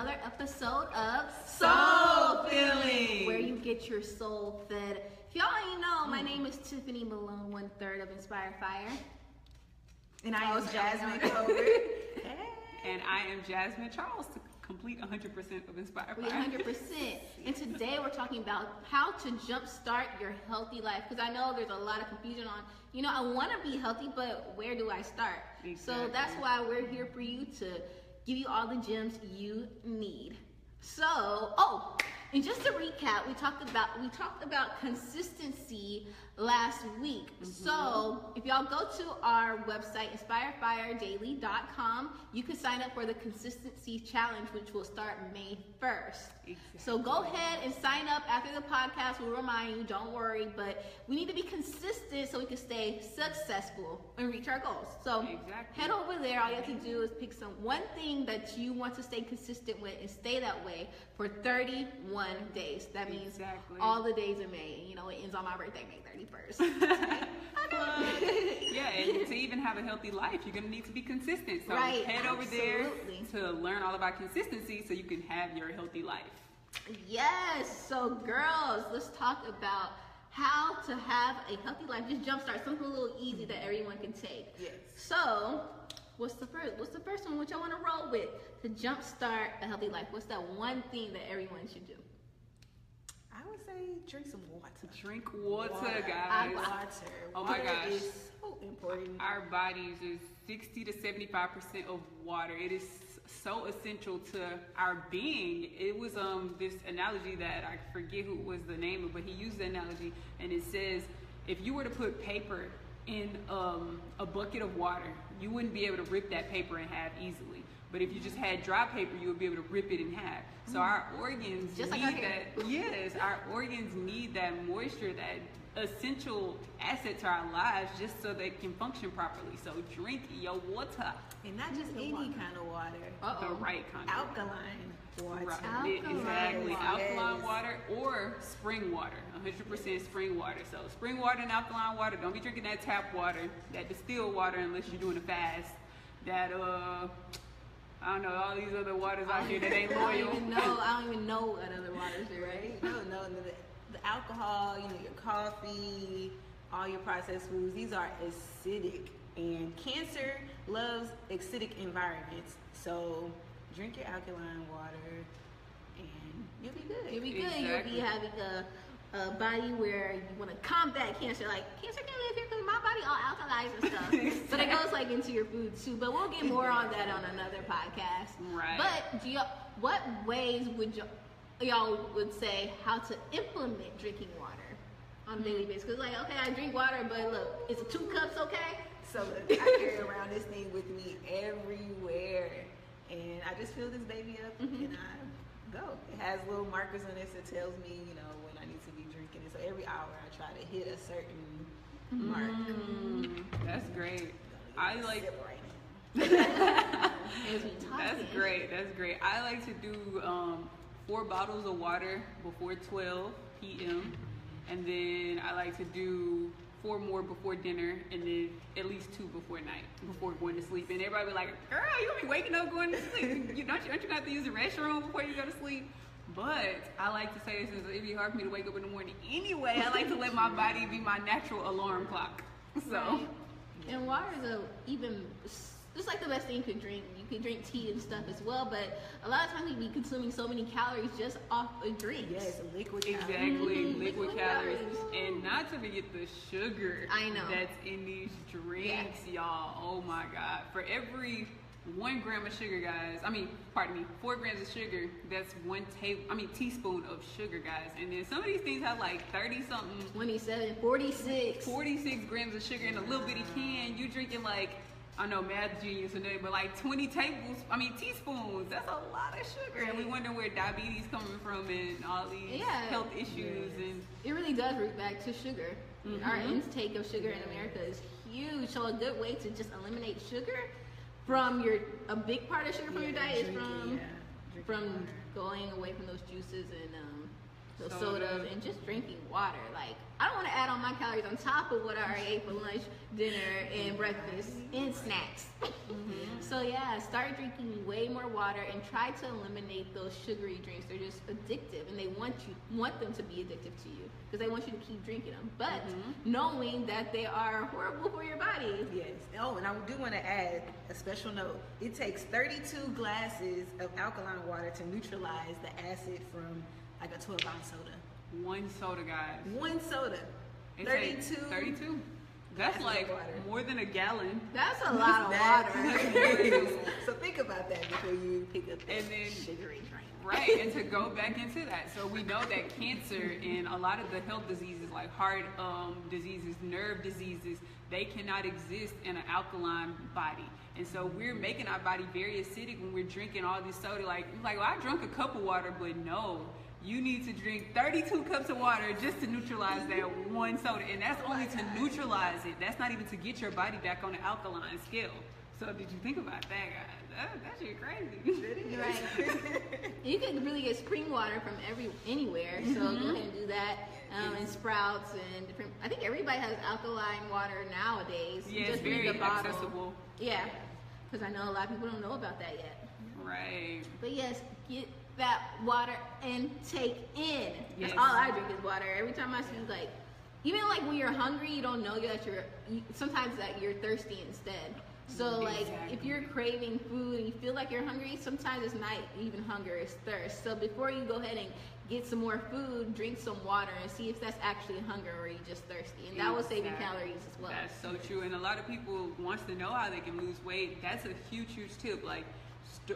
another episode of Soul Filling. where you get your soul fed. If y'all ain't know, my name is Tiffany Malone, one third of Inspire Fire. And I am. Jasmine Colbert. And I am Jasmine Charles to complete 100% of Inspire We Fire. 100%. And today we're talking about how to jumpstart your healthy life. Because I know there's a lot of confusion on, you know, I want to be healthy, but where do I start? Exactly. So that's why we're here for you to give you all the gems you need. So, oh, and just to recap, we talked about we talked about consistency last week. Mm-hmm. So, if y'all go to our website inspirefiredaily.com, you can sign up for the consistency challenge which will start May 1st. So go ahead and sign up after the podcast. We'll remind you, don't worry, but we need to be consistent so we can stay successful and reach our goals. So Exactly. head over there. All you have to do is pick some one thing that you want to stay consistent with and stay that way for 31 days. That means Exactly. all the days in May. You know, it ends on my birthday, May 31st. Yeah, and to even have a healthy life, you're gonna need to be consistent. So Right, head over there to learn all about consistency so you can have your healthy life. Yes. So, girls, let's talk about how to have a healthy life. Just jumpstart something a little easy that everyone can take. Yes. So, what's the first? What's the first one? Which I want to roll with to jumpstart a healthy life. What's that one thing that everyone should do? I would say drink some water. Drink water, Water. guys. Water. Oh my Water gosh. is so important. Our bodies is 60 to 75% of water. It is so essential to our being. It was um this analogy that I forget who was the name of, but he used the analogy and it says if you were to put paper in um, a bucket of water, you wouldn't be able to rip that paper in half easily. But if you just had dry paper, you would be able to rip it in half. So our organs Just need hair. that. Yes, our organs need that moisture, that essential asset to our lives, just so they can function properly. So drink your water, And not just any kind of water. the Uh-oh. The right kind. of water. Alkaline water. Right. Alkaline Exactly. water. Alkaline water or spring water. 100% spring water. So spring water and alkaline water. Don't be drinking that tap water, that distilled water, unless you're doing a fast. That uh, I don't know, all these other waters out here that ain't I don't loyal. even know. I don't even know what other waters are, right? Right? No, no, no. The, the alcohol, you know, your coffee, all your processed foods, these are acidic. And cancer loves acidic environments. So drink your alkaline water and you'll be good. You'll be good. Exactly. You'll be having a, a body where you want to combat cancer. Like cancer can live here because my body all alkalized and stuff. But it goes like into your food too. But we'll get more on that on another podcast. Right. But do y'all, what ways would y'all, y'all would say how to implement drinking water on a daily basis? Because like okay, I drink water, but look, is two cups okay? So look, I carry around this thing with me everywhere. And I just fill this baby up Mhm. and I go. It has little markers on it that tells me, you know, So every hour I try to hit a certain mark. Mm, that's great. I like Sip right now. As we talking. That's great. That's great. I like to do um, four bottles of water before 12 p.m. And then I like to do four more before dinner and then at least two before night, before going to sleep. And everybody be like, girl, you gonna be waking up going to sleep. You don't you, aren't you have to use the restroom before you go to sleep? But I like to say this since it'd be hard for me to wake up in the morning anyway. I like to let my body be my natural alarm clock. So Right. And water is a even it's like the best thing you can drink. You can drink tea and stuff as well, but a lot of times we be consuming so many calories just off a drink. Yes, liquid calories. Exactly, Mhm, liquid liquid calories. calories. And not to forget the sugar I know. that's in these drinks, y'all. Oh my god. For every one gram of sugar, guys, I mean, pardon me, four grams of sugar, that's one table, I mean, teaspoon of sugar, guys. And then some of these things have like 30 something, 27, 46. 46 grams of sugar in a little bitty can. You drinking like, I know math genius nothing, but like 20 tables, I mean, teaspoons. That's a lot of sugar. And we wonder where diabetes coming from and all these Yeah. health issues and It really does root back to sugar. Our Mhm. intake of sugar in America is huge. So a good way to just eliminate sugar from your a big part of sugar from your Yeah, diet is from yeah, from water. going away from those juices and um, sodas, and just drinking water. Like I don't want to add on my calories on top of what I already ate for lunch, dinner, and breakfast, and snacks. Mm-hmm. So yeah, start drinking way more water and try to eliminate those sugary drinks. They're just addictive, and they want you want them to be addictive to you because they want you to keep drinking them. But mm-hmm. knowing that they are horrible for your body. Yes. Oh, and I do want to add a special note. It takes 32 glasses of alkaline water to neutralize the acid from like a 12 ounce soda. One soda, guys. One soda. It 32. 32. That's like more than a gallon. That's a lot of water. so think about that before you pick up that And then- sugary drink. Right, and to go back into that, so we know that cancer and a lot of the health diseases like heart um, diseases, nerve diseases, they cannot exist in an alkaline body. And so we're making our body very acidic when we're drinking all this soda. Like, like well, I drunk a cup of water, but no, you need to drink 32 cups of water just to neutralize that one soda. And that's only to neutralize it. That's not even to get your body back on the alkaline scale. So did you think about that, guys? That, that shit crazy. Right. You can really get spring water from every anywhere, so go ahead and do that. Um, and sprouts and different. I think everybody has alkaline water nowadays. Yeah, just read very the accessible. Yeah, because I know a lot of people don't know about that yet. Right. But yes, get that water intake in. That's all I drink is water. Every time I see like, even like when you're hungry, you don't know that you're. You, sometimes that you're thirsty instead. So like, if you're craving food and you feel like you're hungry, sometimes it's not even hunger, it's thirst. So before you go ahead and get some more food, drink some water and see if that's actually hunger or you just thirsty, and that will save you calories as well. That's so true. And a lot of people wants to know how they can lose weight. That's a huge, huge tip. Like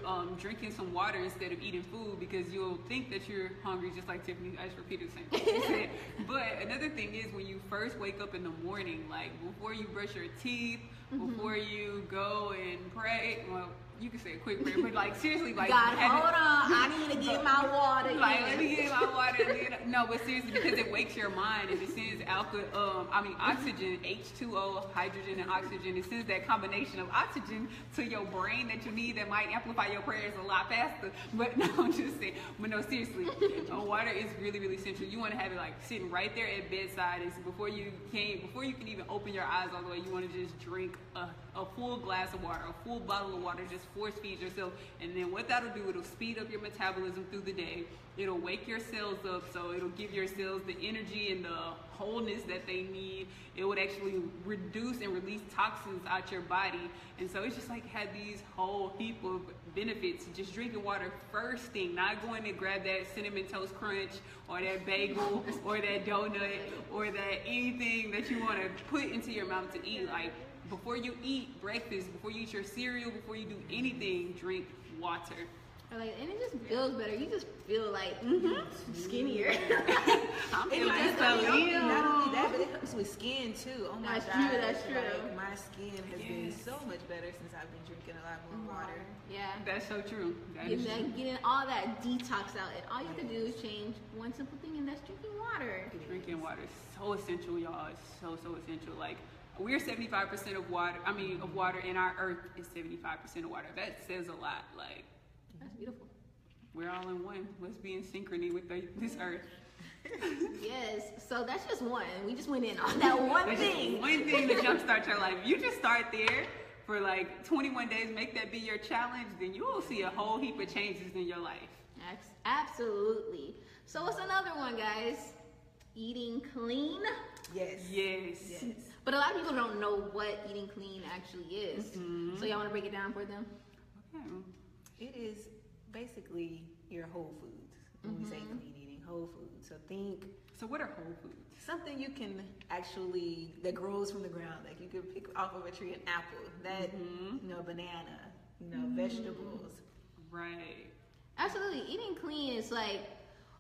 um, drinking some water instead of eating food because you'll think that you're hungry, just like Tiffany. I just repeated the same thing. but another thing is when you first wake up in the morning, like before you brush your teeth, Mm-hmm. before you go and pray. Well, you can say a quick prayer, but like seriously, like God, hold on, I need to get my water. like, in. let me get my water. and then- No, but seriously, because it wakes your mind and it sends alcohol. Um, I mean, oxygen, H2O, hydrogen, and oxygen. It sends that combination of oxygen to your brain that you need that might amplify your prayers a lot faster. But no, I'm just saying. But no, seriously, water is really, really central. You want to have it like sitting right there at bedside. It's before you can, before you can even open your eyes all the way. You want to just drink a, a full glass of water, a full bottle of water. Just force feed yourself, and then what that'll do, it'll speed up your metabolism through the day. It'll wake your cells up, so it'll give your cells the energy and the wholeness that they need. It would actually reduce and release toxins out your body, and so it's just like had these whole heap of benefits. Just drinking water first thing, not going to grab that cinnamon toast crunch or that bagel or that donut or that anything that you want to put into your mouth to eat. Like before you eat breakfast, before you eat your cereal, before you do anything, drink water. Like, and it just feels better. You just feel like mm-hmm, skinnier. I'm feeling just- so I mean, ill. Not only that, but it helps with skin too. Oh my That's gosh. true, that's true. Like, my skin has been so much better since I've been drinking a lot more oh, water. yeah. That's so true. That Getting, is true. getting all that detox out, and all you have to do is change one simple thing, and that's drinking water. Drinking water is so essential, y'all. It's so so essential. Like we're 75% of water. I mean, of water, and our Earth is 75% of water. That says a lot. Like That's beautiful. we're all in one. Let's be in synchrony with the, this Earth. Yes. So that's just one. We just went in on that one That's just thing. one thing to jumpstart your life. You just start there for like 21 days. Make that be your challenge. Then you will see a whole heap of changes in your life. Absolutely. So what's another one, guys? Eating clean. Yes. Yes. Yes. But a lot of people don't know what eating clean actually is. Mm-hmm. So y'all want to break it down for them? Okay. It is basically your whole foods. When we say Mm-hmm. clean eating, whole foods. So think So what are whole foods? something you can actually that grows from the ground. Like you could pick off of a tree an apple, that Mm-hmm. you know, banana, you know, vegetables. Right. Absolutely. Eating clean is like,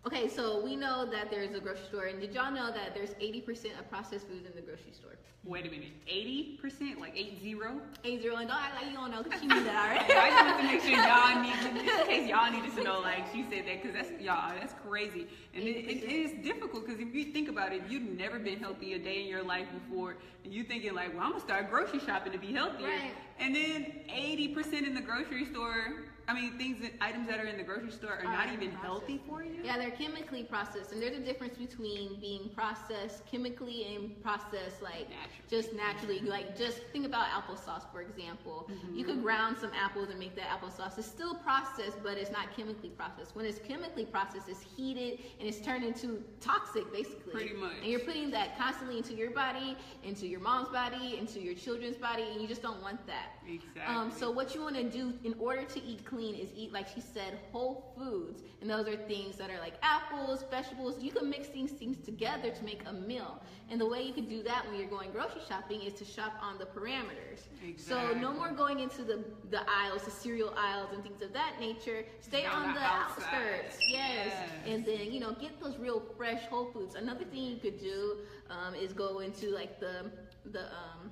okay, so we know that there's a grocery store, and did y'all know that there's 80% of processed foods in the grocery store? Wait a minute. 80%? Like 8 0? Eight zero, and don't act like you don't know, because she knew that already. I just want to make sure y'all need, to, in case y'all needed to know, like she said that, because that's y'all, that's crazy, and it, it, it is difficult because if you think about it, you've never been healthy a day in your life before, and you're thinking like, well, I'm gonna start grocery shopping to be healthier, Right. and then 80% in the grocery store I mean, things, that, items that are in the grocery store are, Are not even processed. healthy for you. Yeah, they're chemically processed, and there's a difference between being processed chemically and processed like Naturally. just naturally. Like just think about applesauce, for example. Mm-hmm. You could ground some apples and make that applesauce. It's still processed, but it's not chemically processed. When it's chemically processed, it's heated and it's turned into toxic, basically. Pretty much. And you're putting that constantly into your body, into your mom's body, into your children's body, and you just don't want that. Exactly. Um, so what you want to do in order to eat clean is eat, like she said, whole foods, and those are things that are like apples, vegetables. You can mix these things together to make a meal. And the way you can do that when you're going grocery shopping is to shop on the parameters. Exactly. So no more going into the the aisles, the cereal aisles, and things of that nature. Stay On on the the, outskirts, yes. Yes. And then you know get those real fresh whole foods. Another thing you could do um, is go into like the the um,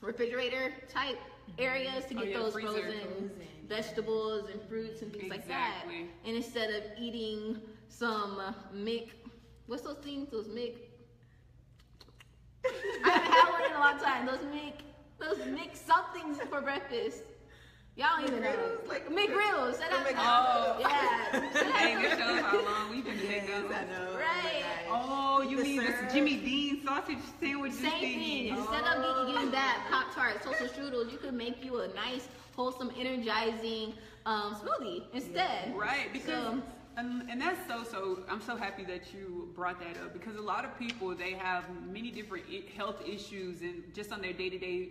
refrigerator type areas to Oh, get yeah, those freezer. Frozen. Vegetables and fruits and things like that. And instead of eating some uh, Mick, what's those things? Those Mick. I haven't had one in a long time. Those Mick, those Mick somethings for breakfast. Y'all don't even know. McGriddles? Like- McGriddles. Shut up. Oh. Yeah. Hey, this shows how long we've been Yes, together. I know. Right. Oh, you The mean this. Jimmy Dean sausage sandwich? Same thing. Instead of getting, getting that Pop Tart, Toaster Strudels, you could make you a nice, wholesome, energizing um, smoothie instead. Right, because So- and, and that's so so. I'm so happy that you brought that up because a lot of people they have many different health issues and just on their day to day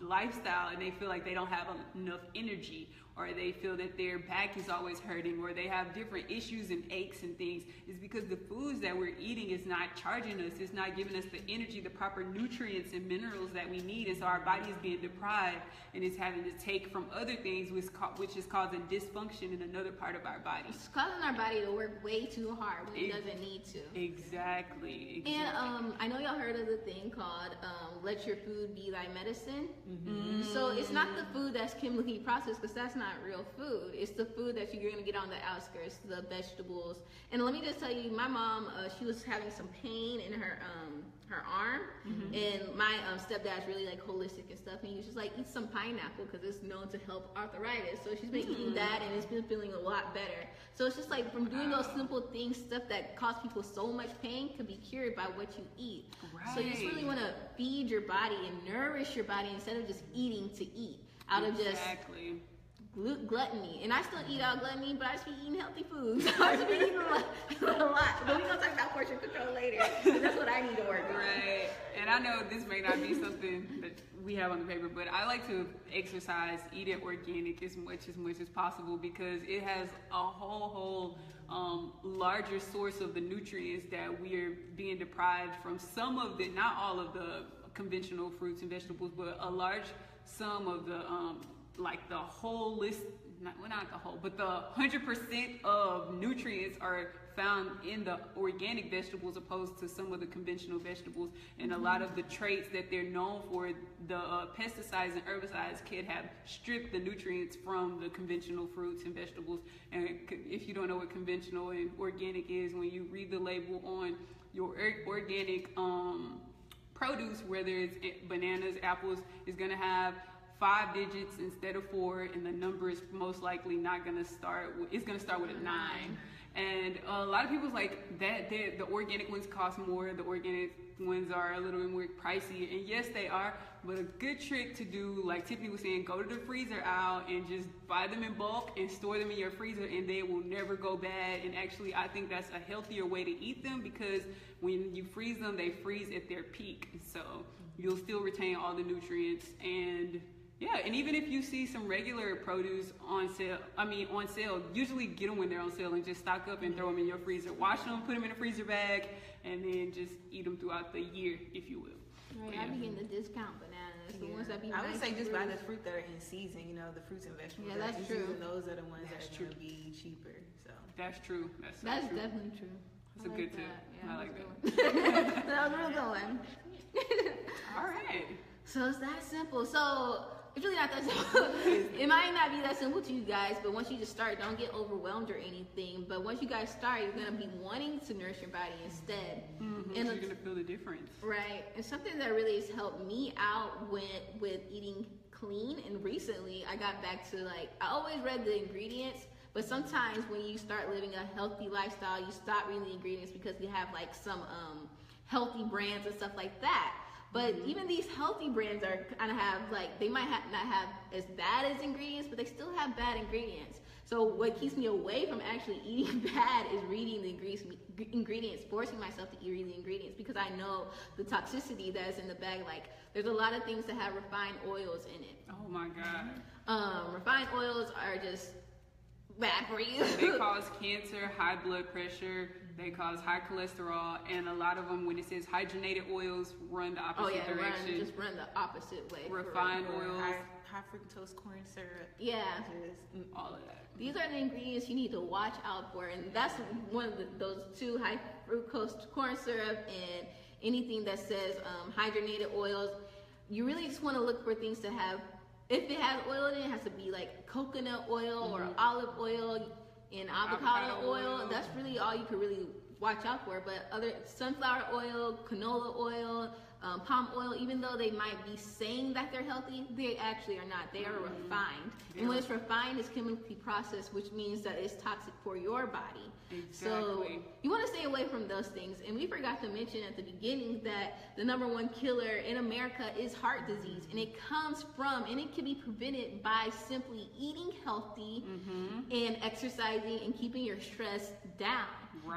lifestyle, and they feel like they don't have enough energy, or they feel that their back is always hurting, or they have different issues and aches and things. Is because the foods that we're eating is not charging us. It's not giving us the energy, the proper nutrients and minerals that we need, and so our body is being deprived and is having to take from other things, which, which is causing dysfunction in another part of our body. It's causing our body to work way too hard when it Ex- doesn't need to. Exactly. exactly. And um, I know y'all heard of the thing called um, "Let Your Food Be Thy Medicine." So it's not the food that's chemically processed because that's not real food. It's the food that you're gonna get on the outskirts, the vegetables. And let me just tell you, my mom, uh, she was having some pain in her um, her arm, and my um, stepdad's really like holistic and stuff, and he was just like, eat some pineapple because it's known to help arthritis. So she's been eating that, and it's been feeling a lot better. So it's just like from doing those simple things, stuff that cause people so much pain can be cured by what you eat. Right. So you just really want to feed your body and nourish your body instead of just eating to eat out of just gluttony. And I still eat out gluttony, but I just be eating healthy foods. I just be eating a lot. But we're gonna talk about portion control later. that's what I need to work on. Right. And I know this may not be something that we have on the paper, but I like to exercise, eat it organic as much as much as possible because it has a whole whole um, larger source of the nutrients that we are being deprived from. Some of the, not all of the conventional fruits and vegetables, but a large sum of the um, like the whole list. Not, well, not the whole, but the hundred percent of nutrients are found in the organic vegetables opposed to some of the conventional vegetables and a lot of the traits that they're known for the uh, pesticides and herbicides can have stripped the nutrients from the conventional fruits and vegetables and if you don't know what conventional and organic is when you read the label on your organic um, produce whether it's eh, bananas apples is to have five digits instead of four and the number is most likely not going to start with, it's going to start with a nine. And a lot of people's like that the, the organic ones cost more the organic ones are a little bit more pricey and yes they are but a good trick to do like tiffany was saying go to the freezer aisle and just buy them in bulk and store them in your freezer and they will never go bad and actually i think that's a healthier way to eat them because when you freeze them they freeze at their peak so you'll still retain all the nutrients and yeah, and even if you see some regular produce on sale, I mean on sale, usually get them when they're on sale and just stock up and throw them in your freezer. Wash them, put them in a freezer bag, and then just eat them throughout the year, if you will. Right, I be getting the discount bananas, the ones that be. I would nice say just buy the fruit that are in season. You know, the fruits and vegetables. Yeah, that are that's in true. season, Those are the ones That's that are true. gonna be cheaper. So That's true. That's so That's true. definitely true. That's I a like good tip. Yeah, I like that's a good one. that was real good one. All right. So it's that simple. So it's really not that simple. it might not be that simple to you guys, but once you just start, don't get overwhelmed or anything. But once you guys start, you're gonna be wanting to nourish your body instead. Mhm, And you're gonna feel the difference. Right. And something that really has helped me out with with eating clean. And recently, I got back to like I always read the ingredients, but sometimes when you start living a healthy lifestyle, you stop reading the ingredients because you have like some um, healthy brands and stuff like that. But even these healthy brands are kind of have like they might have not have as bad as ingredients, but they still have bad ingredients. So what keeps me away from actually eating bad is reading the ingredients, ingredients, forcing myself to eat the ingredients because I know the toxicity that's in the bag. Like there's a lot of things that have refined oils in it. Oh my god. Um, refined oils are just bad for you. They cause cancer, high blood pressure. They cause high cholesterol, and a lot of them, when it says hydrogenated oils, run the oh opposite yeah, run, direction. just run the opposite way. Refined Or oils, high, high fructose corn syrup. Yeah. Just, mm, all of that. These are the ingredients you need to watch out for, and that's one of the, those two high fructose corn syrup and anything that says um, hydrogenated oils. You really just want to look for things to have. If it has oil in it, it has to be like coconut oil or olive oil and avocado, Avocado oil. oil. That's really all you can really watch out for. But other sunflower oil, canola oil, um, palm oil, even though they might be saying that they're healthy, they actually are not. They are refined. And when it's refined, it's chemically processed, which means that it's toxic for your body. So you want to stay away from those things. And we forgot to mention at the beginning that the number one killer in America is heart disease. And it comes from, and it can be prevented by simply eating healthy and exercising and keeping your stress down.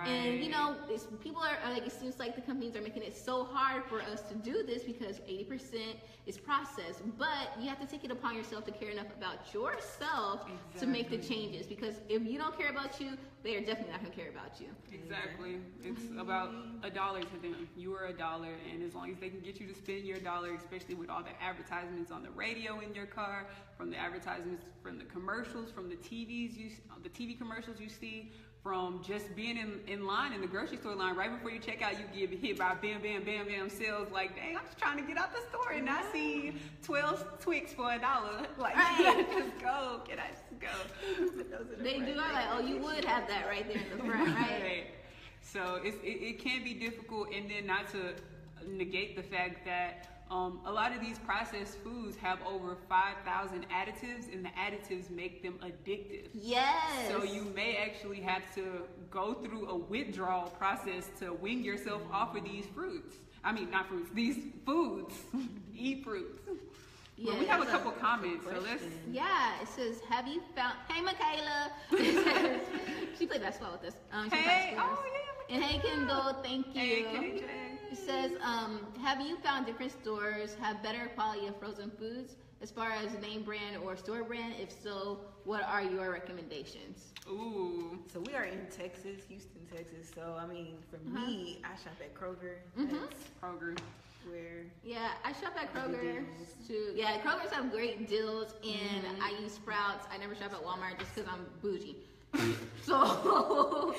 And you know, it's, people are are like, it seems like the companies are making it so hard for us to do this because 80% is processed. But you have to take it upon yourself to care enough about yourself to make the changes. Because if you don't care about you, they are definitely not going to care about you. Exactly. Mm-hmm. It's about a dollar to them. You are a dollar, and as long as they can get you to spend your dollar, especially with all the advertisements on the radio in your car, from the advertisements, from the commercials, from the TVs you, the TV commercials you see, from just being in, in line in the grocery store line right before you check out, you get hit by bam, bam, bam, bam sales. Like, dang, I'm just trying to get out the store and I see 12 Twix for a dollar. Like, Right. just go. Can I just go? those are the They do. I'm like, oh, you would have that right there in the front, right? Right. So it's, it, it can be difficult, and then not to negate the fact that um, a lot of these processed foods have over 5,000 additives, and the additives make them addictive. Yes. So you may actually have to go through a withdrawal process to wean yourself off of these fruits. I mean, not fruits, these foods. Eat fruits. But we have a that's a couple comments, so let's. Yeah, it says, have you found? Hey, Michaela. She played basketball with us. Um, she Hey, oh yeah. And hey, Kendall, thank you. Hey, KJ. It says, um, have you found different stores have better quality of frozen foods as far as name brand or store brand? If so, what are your recommendations? Ooh. So we are in Texas, Houston, Texas. So I mean, for Uh-huh. me, I shop at Kroger. Mhm. Kroger. where Yeah, I shop at Kroger too. Yeah, Kroger's have great deals, and Mm-hmm. I use Sprouts. I never shop at Walmart just because I'm bougie. so,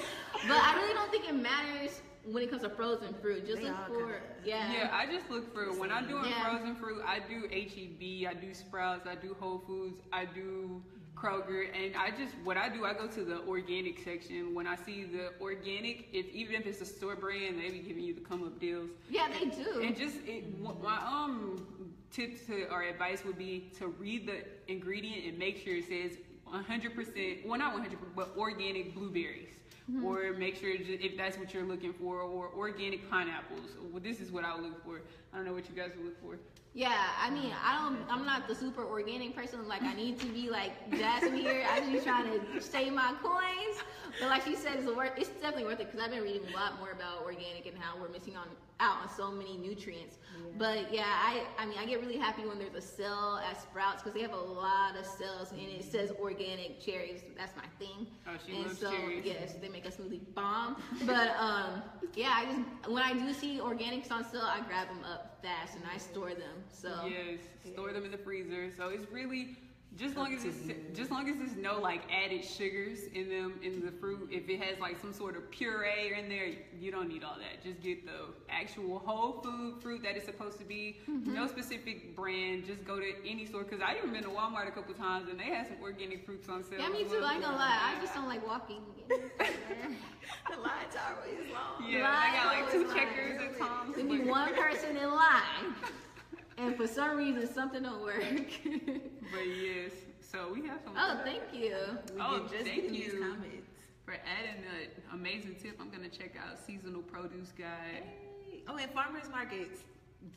but I really don't think it matters when it comes to frozen fruit. Just They look for kinda- yeah. Yeah, I just look for when I'm doing Yeah. frozen fruit. I do HEB, I do Sprouts, I do Whole Foods, I do Kroger, and I just what I do. I go to the organic section when I see the organic. If even if it's a store brand, they be giving you the come up deals. Yeah, they do. And just it, my um tip to or advice would be to read the ingredient and make sure it says 100%. Well, not 100%, but organic blueberries. Mm-hmm. Or make sure if that's what you're looking for, or organic pineapples. Well, this is what I look for. I don't know what you guys would look for. Yeah, I mean, I don't. I'm not the super organic person. Like, I need to be like Jasmine here. I'm just trying to save my coins. But like she said, it's worth. It's definitely worth it because I've been reading a lot more about organic and how we're missing on out on so many nutrients. But yeah, I. I mean, I get really happy when there's a sale at Sprouts because they have a lot of sales and it says organic cherries. That's my thing. Oh, she and loves so cherries. yes, they make a smoothie bomb. But um, yeah, I just when I do see organics on sale, I grab them up fast and I store them. So Yes, store them in the freezer. So it's really just long as it's just long as there's no like added sugars in them in the fruit. If it has like some sort of puree in there, you don't need all that. Just get the actual whole food fruit that it's supposed to be. Mm-hmm. No specific brand. Just go to any store because I even been to Walmart a couple times and they had some organic fruits on sale. yeah, me too. I ain't gonna lie, I just don't like walking. the lines are always long. Yeah, I got like two Line, checkers at. There be but- one person in line and for some reason something don't work. But yes, so we have some. oh, thank you. We Oh, just thank getting these you. comments. For adding an amazing tip, I'm gonna check out seasonal produce guide. Hey. Oh, and farmers markets.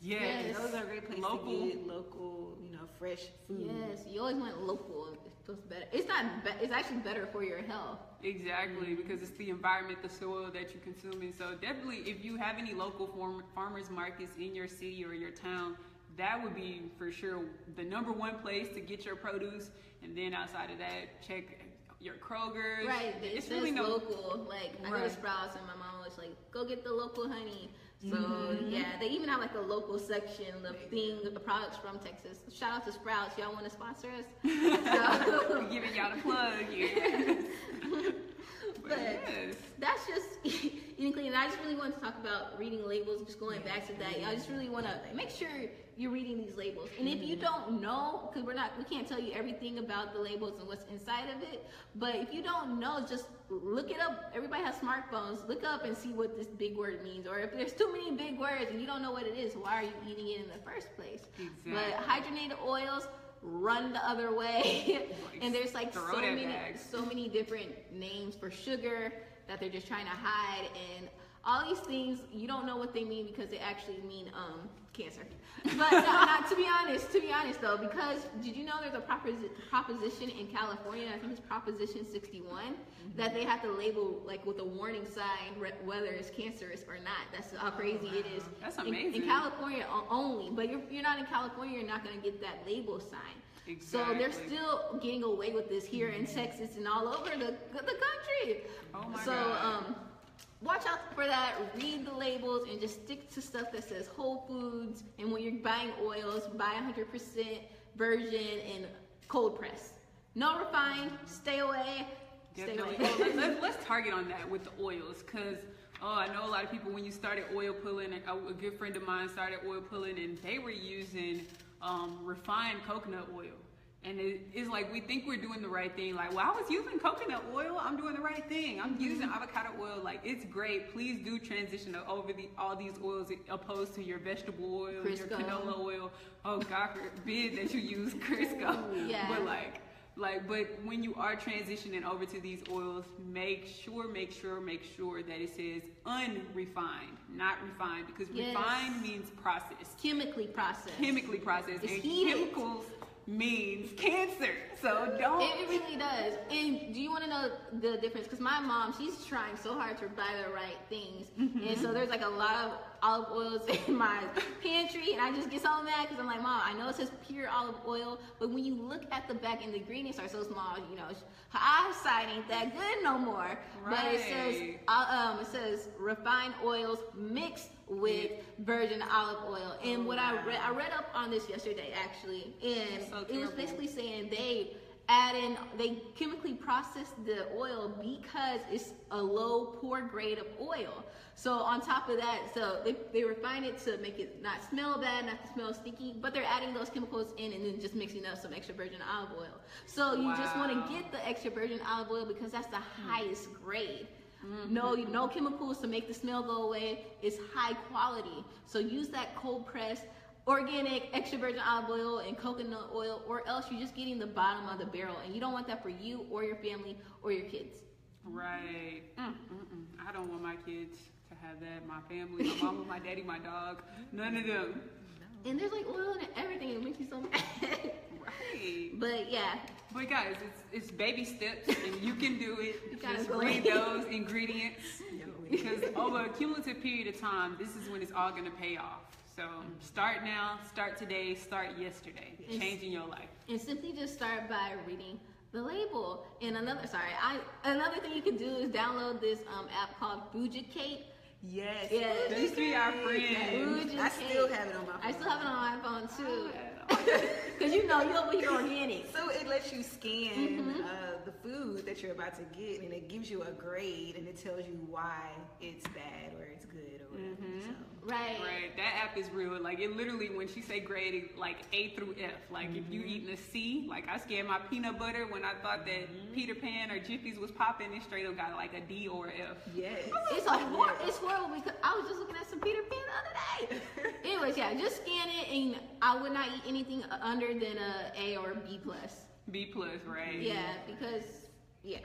Yes. Yes. Those are a great place Local. to get local, you know, fresh food. Yes, you always want local. It feels better. It's not. Be- it's actually better for your health. Exactly, mm-hmm. because it's the environment, the soil that you're consuming. So definitely, if you have any local farm, farmers markets in your city or your town, that would be for sure the number one place to get your produce. And then outside of that, check your Kroger's. Right. It It's really no. local. Like I go to Sprouts and my mom was like, "Go get the local honey." So Mm-hmm. yeah, they even have like a local section of thing, the products from Texas. Shout out to Sprouts. Y'all want to sponsor us? So- We're giving y'all the plug here. But yes. that's just clean. And I just really want to talk about reading labels. Just going back to that, I just really want to make sure you're reading these labels. And if you mm-hmm. don't know, because we're not, we can't tell you everything about the labels and what's inside of it. But if you don't know, just look it up. Everybody has smartphones. Look up and see what this big word means. Or if there's too many big words and you don't know what it is, why are you eating it in the first place? Exactly. But hydrogenated oils. Run the other way, and there's like so many, so many different names for sugar that they're just trying to hide. And all these things you don't know what they mean because they actually mean um cancer. But uh, no, not to be honest to be honest though because did you know there's a proposi- proposition in california i think it's proposition 61 mm-hmm. that they have to label like with a warning sign re- whether it's cancerous or not. That's how oh, crazy it is. That's In- in, california only. But you're, you're not in california you're not going to get that label sign. Exactly. so they're still getting away with this here in mm-hmm. Texas and all over the, the country. Oh my so God. um, watch out for that. Read the labels and just stick to stuff that says Whole Foods. And when you're buying oils, buy 100% virgin and cold press. No refined. Stay away. Stay Definitely. away. Well, let's, let's, let's target on that with the oils, because oh, I know a lot of people when you started oil pulling. A, a good friend of mine started oil pulling, and they were using um, refined coconut oil. And it's like we think we're doing the right thing. Like, well, I was using coconut oil. I'm doing the right thing. I'm mm-hmm. using avocado oil. Like, it's great. Please do transition over the all these oils opposed to your vegetable oil, your canola oil. Oh God forbid that you use Crisco. Yeah. But like like but when you are transitioning over to these oils make sure make sure make sure that it says unrefined not refined because Yes. refined means processed Chemically processed. chemically processed It's and heated. chemicals means cancer so don't It, really does. And do you want to know the difference? Because my mom, she's trying so hard to buy the right things, and so there's like a lot of olive oils in my pantry, and I just get so mad because I'm like, Mom, I know it says pure olive oil, but when you look at the back and the ingredients are so small, you know, her eyesight ain't that good no more. Right. But it says, uh, um, it says refined oils mixed with virgin olive oil. And what I read, I read up on this yesterday actually, and So it was basically saying they add in they chemically process the oil because it's a low poor grade of oil. So on top of that so they, they refine it to make it not smell bad not to smell stinky but they're adding those chemicals in and then just mixing up some extra virgin olive oil. So you just want to get the extra virgin olive oil because that's the highest grade no no chemicals to make the smell go away. It's high quality. So use that cold press organic extra virgin olive oil and coconut oil or else you're just getting the bottom of the barrel and you don't want that for you or your family or your kids. Right. Mm, mm, mm. i don't want my kids to have that. My family my mama my daddy my dog. None of them. And there's like oil in everything. It makes me so mad right but yeah But guys, it's it's baby steps, and you can do it. You Just read in. those ingredients because over a cumulative period of time, this is when it's all gonna pay off. So start now, start today, start yesterday, Yes. changing your life. and simply just start by reading the label and another sorry i another thing you can do is download this um, app called Fooducate Yes. Yeah. These three are friends. Fooducate. I still have it on my phone. i still have it on my phone too I because you know you over here organic. So it lets you scan Mm-hmm. uh, the food that you're about to get, and it gives you a grade, and it tells you why it's bad or it's good or whatever. Mm-hmm. So. Right. Right, that app is real. Like it literally, when she say grade, like A through F. Like if Mm-hmm. you eating a C, like I scanned my peanut butter when I thought that Mm-hmm. Peter Pan or Jiffy's was popping, it straight up got like a D or F. Yes. It's a hor- it's horrible because I was just looking at some Peter Pan the other day. Anyways, yeah, just scan it, and I would not eat anything under than a A or B plus. B plus, right? Yeah, because yeah,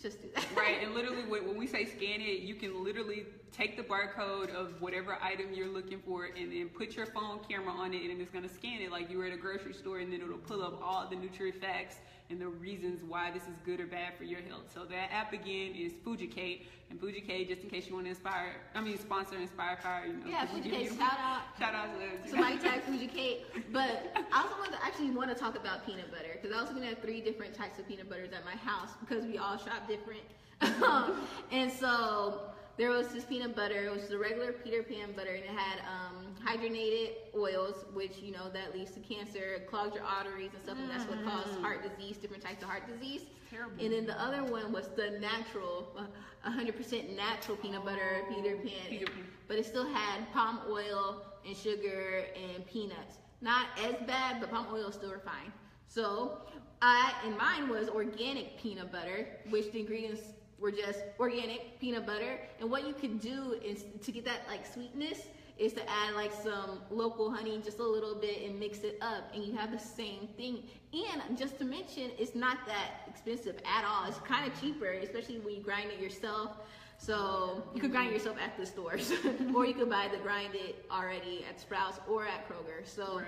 just do that. Right, and literally when, when we say scan it, you can literally take the barcode of whatever item you're looking for and then put your phone camera on it and it's gonna scan it like you were at a grocery store and then it'll pull up all the nutrient facts and the reasons why this is good or bad for your health. So that app again is Fuji Fooducate and Fooducate just in case you want to inspire I mean sponsor Inspire Fire, you know. Yeah, we Fuji you- Cake, shout out. Shout out to. Somebody tag Fooducate. But I also want to actually want to talk about peanut butter because I was looking at three different types of peanut butters at my house because we all shop different. Um, and so there was this peanut butter, it was the regular Peter Pan butter, and it had um, hydrogenated oils, which you know that leads to cancer, clogs your arteries and stuff, and that's what causes heart disease, different types of heart disease. Terrible. And then the other one was the natural, uh, 100% natural peanut butter Peter Pan Peter Pan. but it still had palm oil and sugar and peanuts. Not as bad, but palm oil is still refined. So I and mine was organic peanut butter, which the ingredients were just organic peanut butter. And what you could do is to get that like sweetness is to add like some local honey, just a little bit, and mix it up, and you have the same thing. And just to mention, it's not that expensive at all. It's kind of cheaper, especially when you grind it yourself. So you could grind it yourself at the stores, or you could buy the grinded already at Sprouts or at Kroger. So Right.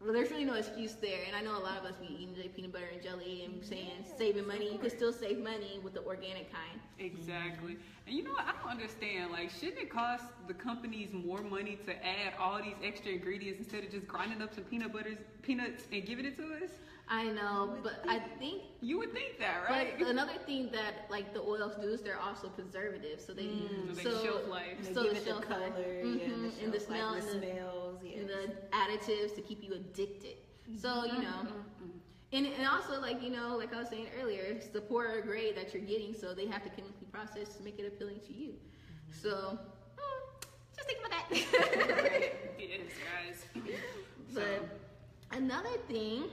Well, there's really no excuse there. And I know a lot of us be eating the peanut butter and jelly and saying saving money. You can still save money with the organic kind. Exactly. And you know what? I don't understand. Like, shouldn't it cost the companies more money to add all these extra ingredients instead of just grinding up some peanut butters, peanuts, and giving it to us? I know, but I think. You would think that, right? But another thing that like the oils do is they're also preservatives, so they Mm, So they shelf life. And they So give the it shelf the color, life. yeah, Mhm, and and the, the smell life, the and the- smells, yes. and the additives to keep you addicted. So you know, and and also like you know, like I was saying earlier, it's the poorer grade that you're getting, so they have to chemically process to make it appealing to you. So mm, just think about that. yes, guys. but another thing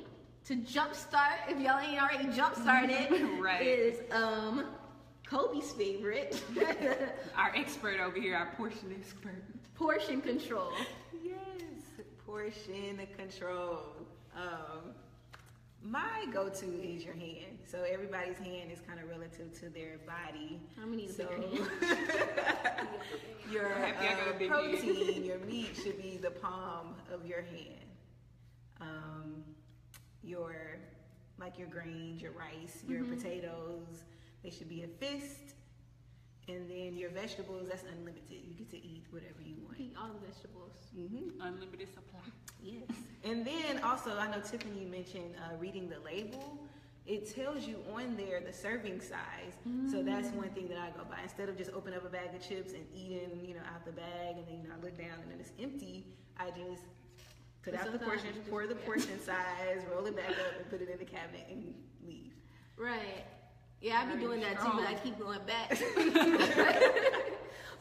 to jumpstart, if y'all ain't already jumpstarted, Right. is um Kobe's favorite Our expert over here, our portion expert. portion control. Yes, portion control. Um, my go-to is your hand. So everybody's hand is kind of relative to their body. I'm gonna need So your Happy I got a uh, protein, your meat should be the palm of your hand. Um, your like your grains, your rice, your Mm-hmm. potatoes, they should be a fist. And then your vegetables, that's unlimited. You get to eat whatever you want. Eat all the vegetables. Mm-hmm. Unlimited supply. Yes. And then also, I know Tiffany mentioned uh, reading the label. It tells you on there the serving size. So that's one thing that I go by. Instead of just opening up a bag of chips and eating, you know, out the bag, and then you know, I look down and then it's empty. I just But out the portion, pour the portion size, roll it back up, and put it in the cabinet and leave. Right. Yeah, I be Very doing that too, but I keep going back.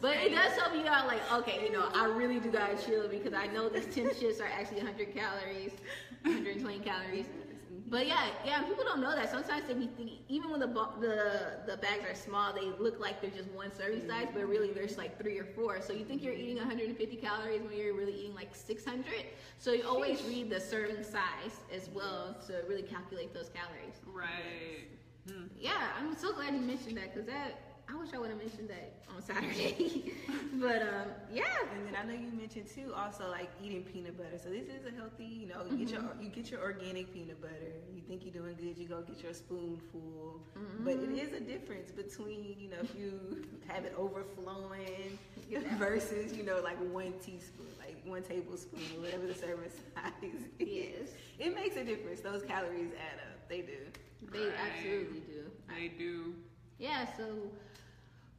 but it does help you out, like, okay, you know, I really do gotta chill because I know these 10 chips are actually 100 calories, 120 calories. But yeah, yeah, people don't know that. Sometimes they be thinking, even when the the the bags are small, they look like they're just one serving size, but really there's like three or four. So you think you're eating 150 calories when you're really eating like 600. So you always read the serving size as well to really calculate those calories. Right. Hmm. Yeah, I'm so glad you mentioned that because that wish I would have mentioned that on Saturday. but um, yeah, And then I know you mentioned too, also like eating peanut butter. So this is a healthy, you know, you get your you get your organic peanut butter. You think you're doing good, you go get your spoonful. But it is a difference between, you know, if you have it overflowing versus, you know, like one teaspoon, like one tablespoon, whatever the serving size is. Yes. It makes a difference. Those calories add up. They do. they Right. absolutely do. They do. Yeah, so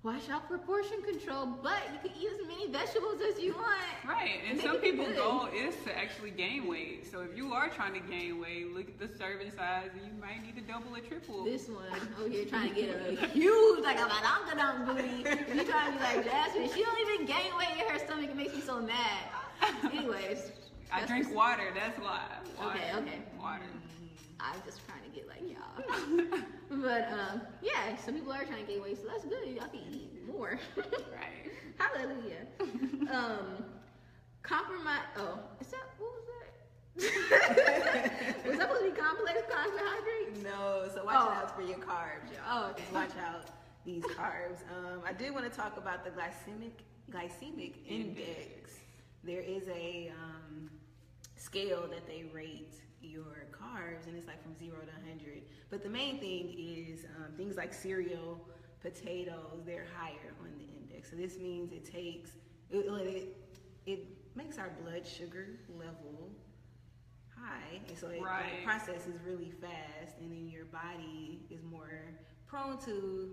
watch out for portion control, but you can eat as many vegetables as you want. Right, and Make some people's goal is to actually gain weight. So if you are trying to gain weight, look at the serving size, and you might need to double or triple. This one oh, over here trying to get a huge, like a badonka donk booty. You trying to be like Jasmine. She don't even gain weight in her stomach. It makes me so mad. Anyways. I drink water. That's why. Water, Okay, okay. Water. I'm just trying to get like y'all. but um, yeah, some people are trying to gain weight, so that's good. Y'all can eat more. Right. Hallelujah. um, compromise. Oh, is that what was that? was that supposed to be complex carbohydrates? No, so watch Oh. out for your carbs, y'all. Oh, okay. Just watch out these carbs. Um, I did want to talk about the glycemic glycemic index. There is a um, scale that they rate your carbs, and it's like from zero to 100. But the main thing is um, things like cereal, potatoes, they're higher on the index. So this means it takes it, it, it makes our blood sugar level high, and so it Right. processes really fast, and then your body is more prone to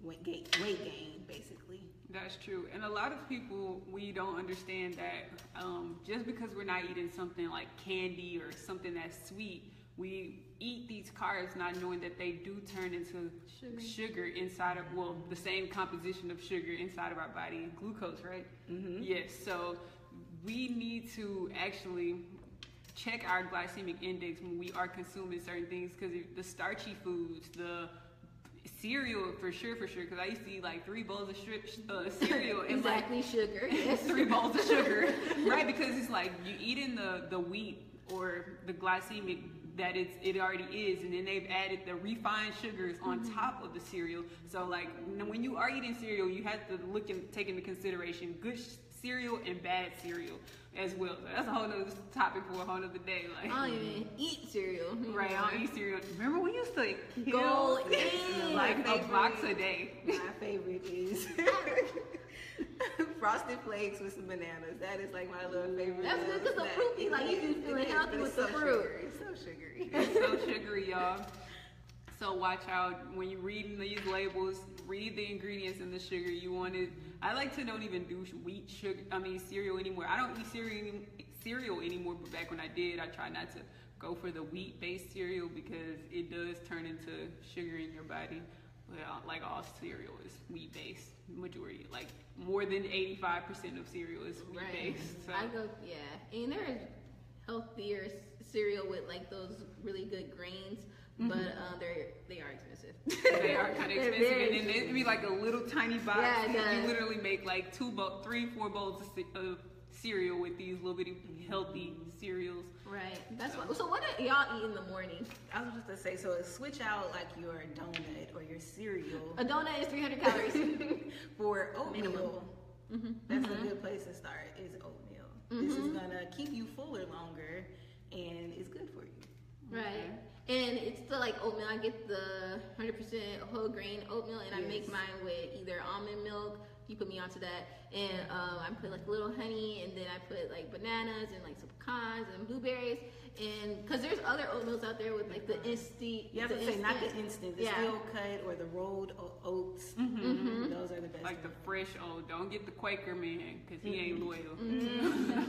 weight gain, weight gain basically. That's true. And a lot of people, we don't understand that um, just because we're not eating something like candy or something that's sweet, we eat these carbs not knowing that they do turn into Sugar. sugar, inside of, well, the same composition of sugar inside of our body, glucose, right? Mm-hmm. Yes. So we need to actually check our glycemic index when we are consuming certain things because the starchy foods, the cereal for sure, for sure. Because I used to eat like three bowls of stri- uh, cereal and like Exactly, sugar. Yes. three bowls of sugar, right? Because it's like you eating the the wheat or the glycemic that it's it already is, and then they've added the refined sugars on Mm-hmm. top of the cereal. So like when you are eating cereal, you have to look and take into consideration good cereal and bad cereal as well. So that's a whole other topic for a whole other day. Like I don't even eat cereal. right, I don't eat cereal. Remember we used to Go kill in. like a box a day. My favorite is frosted flakes with some bananas. That is like my little favorite. That's good 'cause little the snack. fruit be like, you It just is, feeling healthy with it's the so fruit. Sugary. It's so sugary. It's so sugary, y'all. So watch out when you're reading these labels. Read the ingredients in the sugar. You want it. I like to don't even do wheat sugar. I mean cereal anymore. I don't eat cereal cereal anymore. But back when I did, I try not to go for the wheat-based cereal because it does turn into sugar in your body. Well, like all cereal is wheat-based. Majority, like more than 85% of cereal is Right. wheat-based. So. I go, yeah. And there is healthier cereal with like those really good grains, but uh, they're they are expensive. Mm-hmm. they are kind of expensive, and then it'd be like a little tiny box. Yeah, it does. you literally make like two, bowl, three, four bowls of, ce- cereal with these little bitty healthy cereals. Right. That's what. So what do y'all eat in the morning? I was just to say, so switch out like your donut or your cereal A donut is 300 calories. for oatmeal. Minimum. Mm-hmm. That's a good place to start. Is oatmeal. This is gonna keep you fuller longer, and it's good for you. Right. And it's the like oatmeal. I get the 100% whole grain oatmeal, and I make mine with either almond milk. You put me onto that, and um, I put like a little honey, and then I put like bananas and like some pecans and blueberries, and because there's other oatmeals out there with like the instant. You have the to say not the instant- instant, the Yeah. steel cut or the rolled oats. Mm-hmm. Those are the best. Like the fresh old. Don't get the Quaker man because he ain't loyal.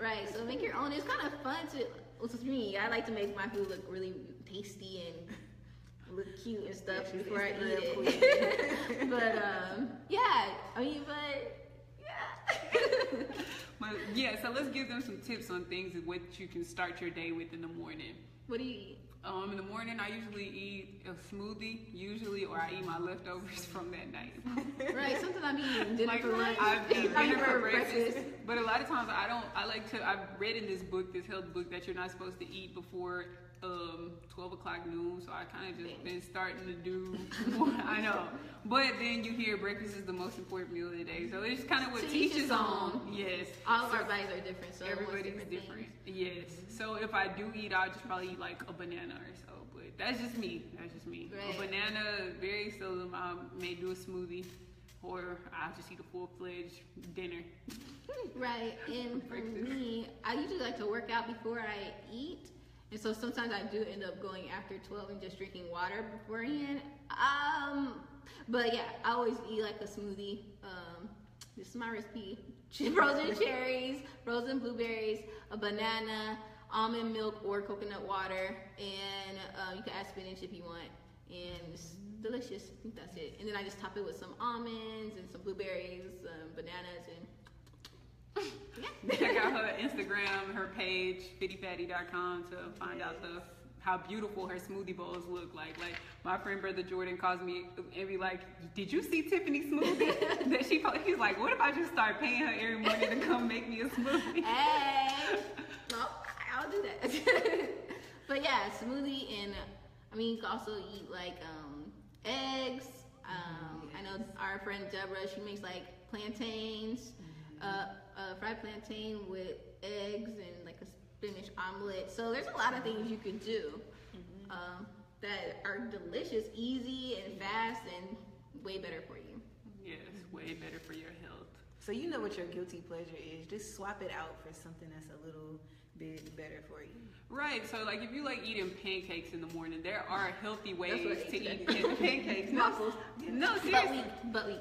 Right. So make your own. It's kind of fun to. Well, to me, I like to make my food look really tasty and look cute and stuff Yeah, before I eat it. but um, yeah. I mean, but yeah. But yeah, so let's give them some tips on things of what you can start your day with in the morning. what do you eat? Um, in the morning, I usually eat a smoothie, usually, or I eat my leftovers from that night. Right. Sometimes I'm eating dinner like for lunch. I've eaten dinner for breakfast. but a lot of times I don't. I like to. I've read in this book, this health book, that you're not supposed to eat before um 12 o'clock noon. So I kind of just been starting to do. More, I know, but then you hear breakfast is the most important meal of the day. So it's kind of what teaches his on. Yes. All of So our bodies are different, so Everybody's different. things. Yes. So if I do eat, I'll just probably eat like a banana or so. But that's just me. That's just me. Right. A banana, very seldom. I may do a smoothie, or I'll just eat a full fledged dinner. Right. And for me, I usually like to work out before I eat. And so sometimes I do end up going after 12 and just drinking water beforehand. Um, But yeah, I always eat like a smoothie. Um, this is my recipe: frozen cherries, frozen blueberries, a banana, almond milk or coconut water, and uh, you can add spinach if you want. And it's delicious. I think that's it. And then I just top it with some almonds and some blueberries, some bananas, and. Check out her Instagram, her page, fittyfatty.com to find out the how beautiful her smoothie bowls look like. Like my friend brother Jordan calls me and be like, "Did you see Tiffany's smoothie that she?" po-" He's like, "What if I just start paying her every morning to come make me a smoothie?" Hey, no, I'll do that. but yeah, smoothie, and I mean, you can also eat like um, eggs. Um, I know our friend Deborah, she makes like plantains, uh, uh, fried plantain with eggs and like a spinach omelet. So there's a lot of things you could do um, that are delicious, easy, and fast, and way better for you. Yes, way better for your health. So you know what your guilty pleasure is. Just swap it out for something that's a little bit better for you. Right. So like if you like eating pancakes in the morning, there are healthy ways to ate eat pancakes. No, Waffles. no, But seriously. we, but we,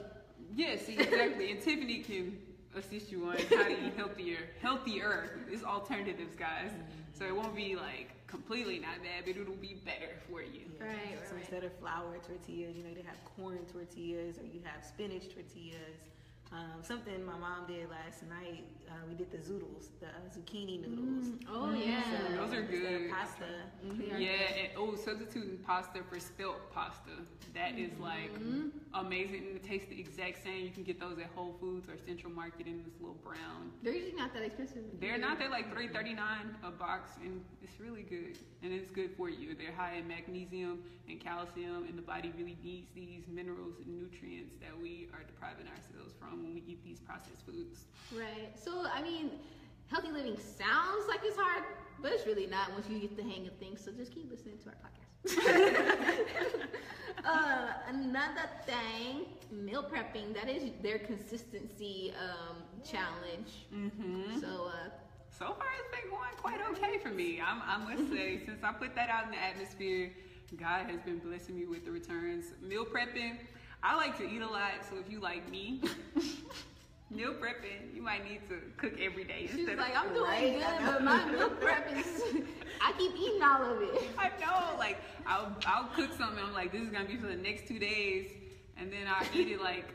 Yes, exactly. and Tiffany can assist you on how to eat healthier, healthier. It's alternatives, guys. So it won't be like completely not bad, but it'll be better for you. Right, right, So right. instead of flour tortillas, you know, they have corn tortillas or you have spinach tortillas. Um, something my mom did last night, uh, we did the zoodles, the uh, zucchini noodles. oh yeah. So Those are instead of good. Pasta. mhm. Yeah, and oh, substituting pasta for spelt pasta. That is like amazing. And it tastes the exact same. You can get those at Whole Foods or Central Market in this little brown. They're usually not that expensive. They're not. They're like three thirty nine a box, and it's really good. And it's good for you. They're high in magnesium and calcium, and the body really needs these minerals and nutrients that we are depriving ourselves from when we eat these processed foods. Right. So I mean, healthy living sounds like it's hard, but it's really not once you get the hang of things. So just keep listening to our podcast. uh, another thing, meal prepping. That is their consistency um, challenge. Mm-hmm. So uh, So far, it's been going quite okay for me. I'm, I must say, since I put that out in the atmosphere, God has been blessing me with the returns. Meal prepping, I like to eat a lot, so if you like me, meal prepping, you might need to cook every day she's instead like. I'm doing Right, good, but my meal prep is. I keep eating all of it. I know, like I'll I'll cook something. I'm like, this is gonna be for the next two days, and then I'll eat it like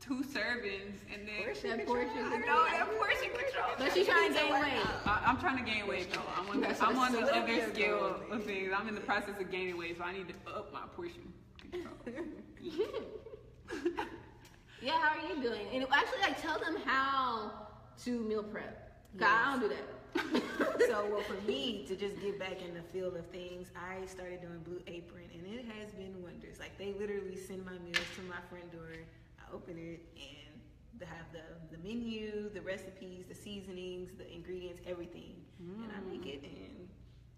two servings, and then Portion That control. portion I control. know that portion control. But she's trying to gain weight. I, I'm trying to gain weight though. I'm on the, I'm on the other scale of things. I'm in the process of gaining weight, so I need to up my portion control. Yeah, how are you doing? And actually, I tell them how to meal prep. 'Cause I don't do that. so well for me to just get back in the field of things i started doing blue apron and it has been wonders like they literally send my meals to my front door i open it and they have the, the menu the recipes the seasonings the ingredients everything and i make it and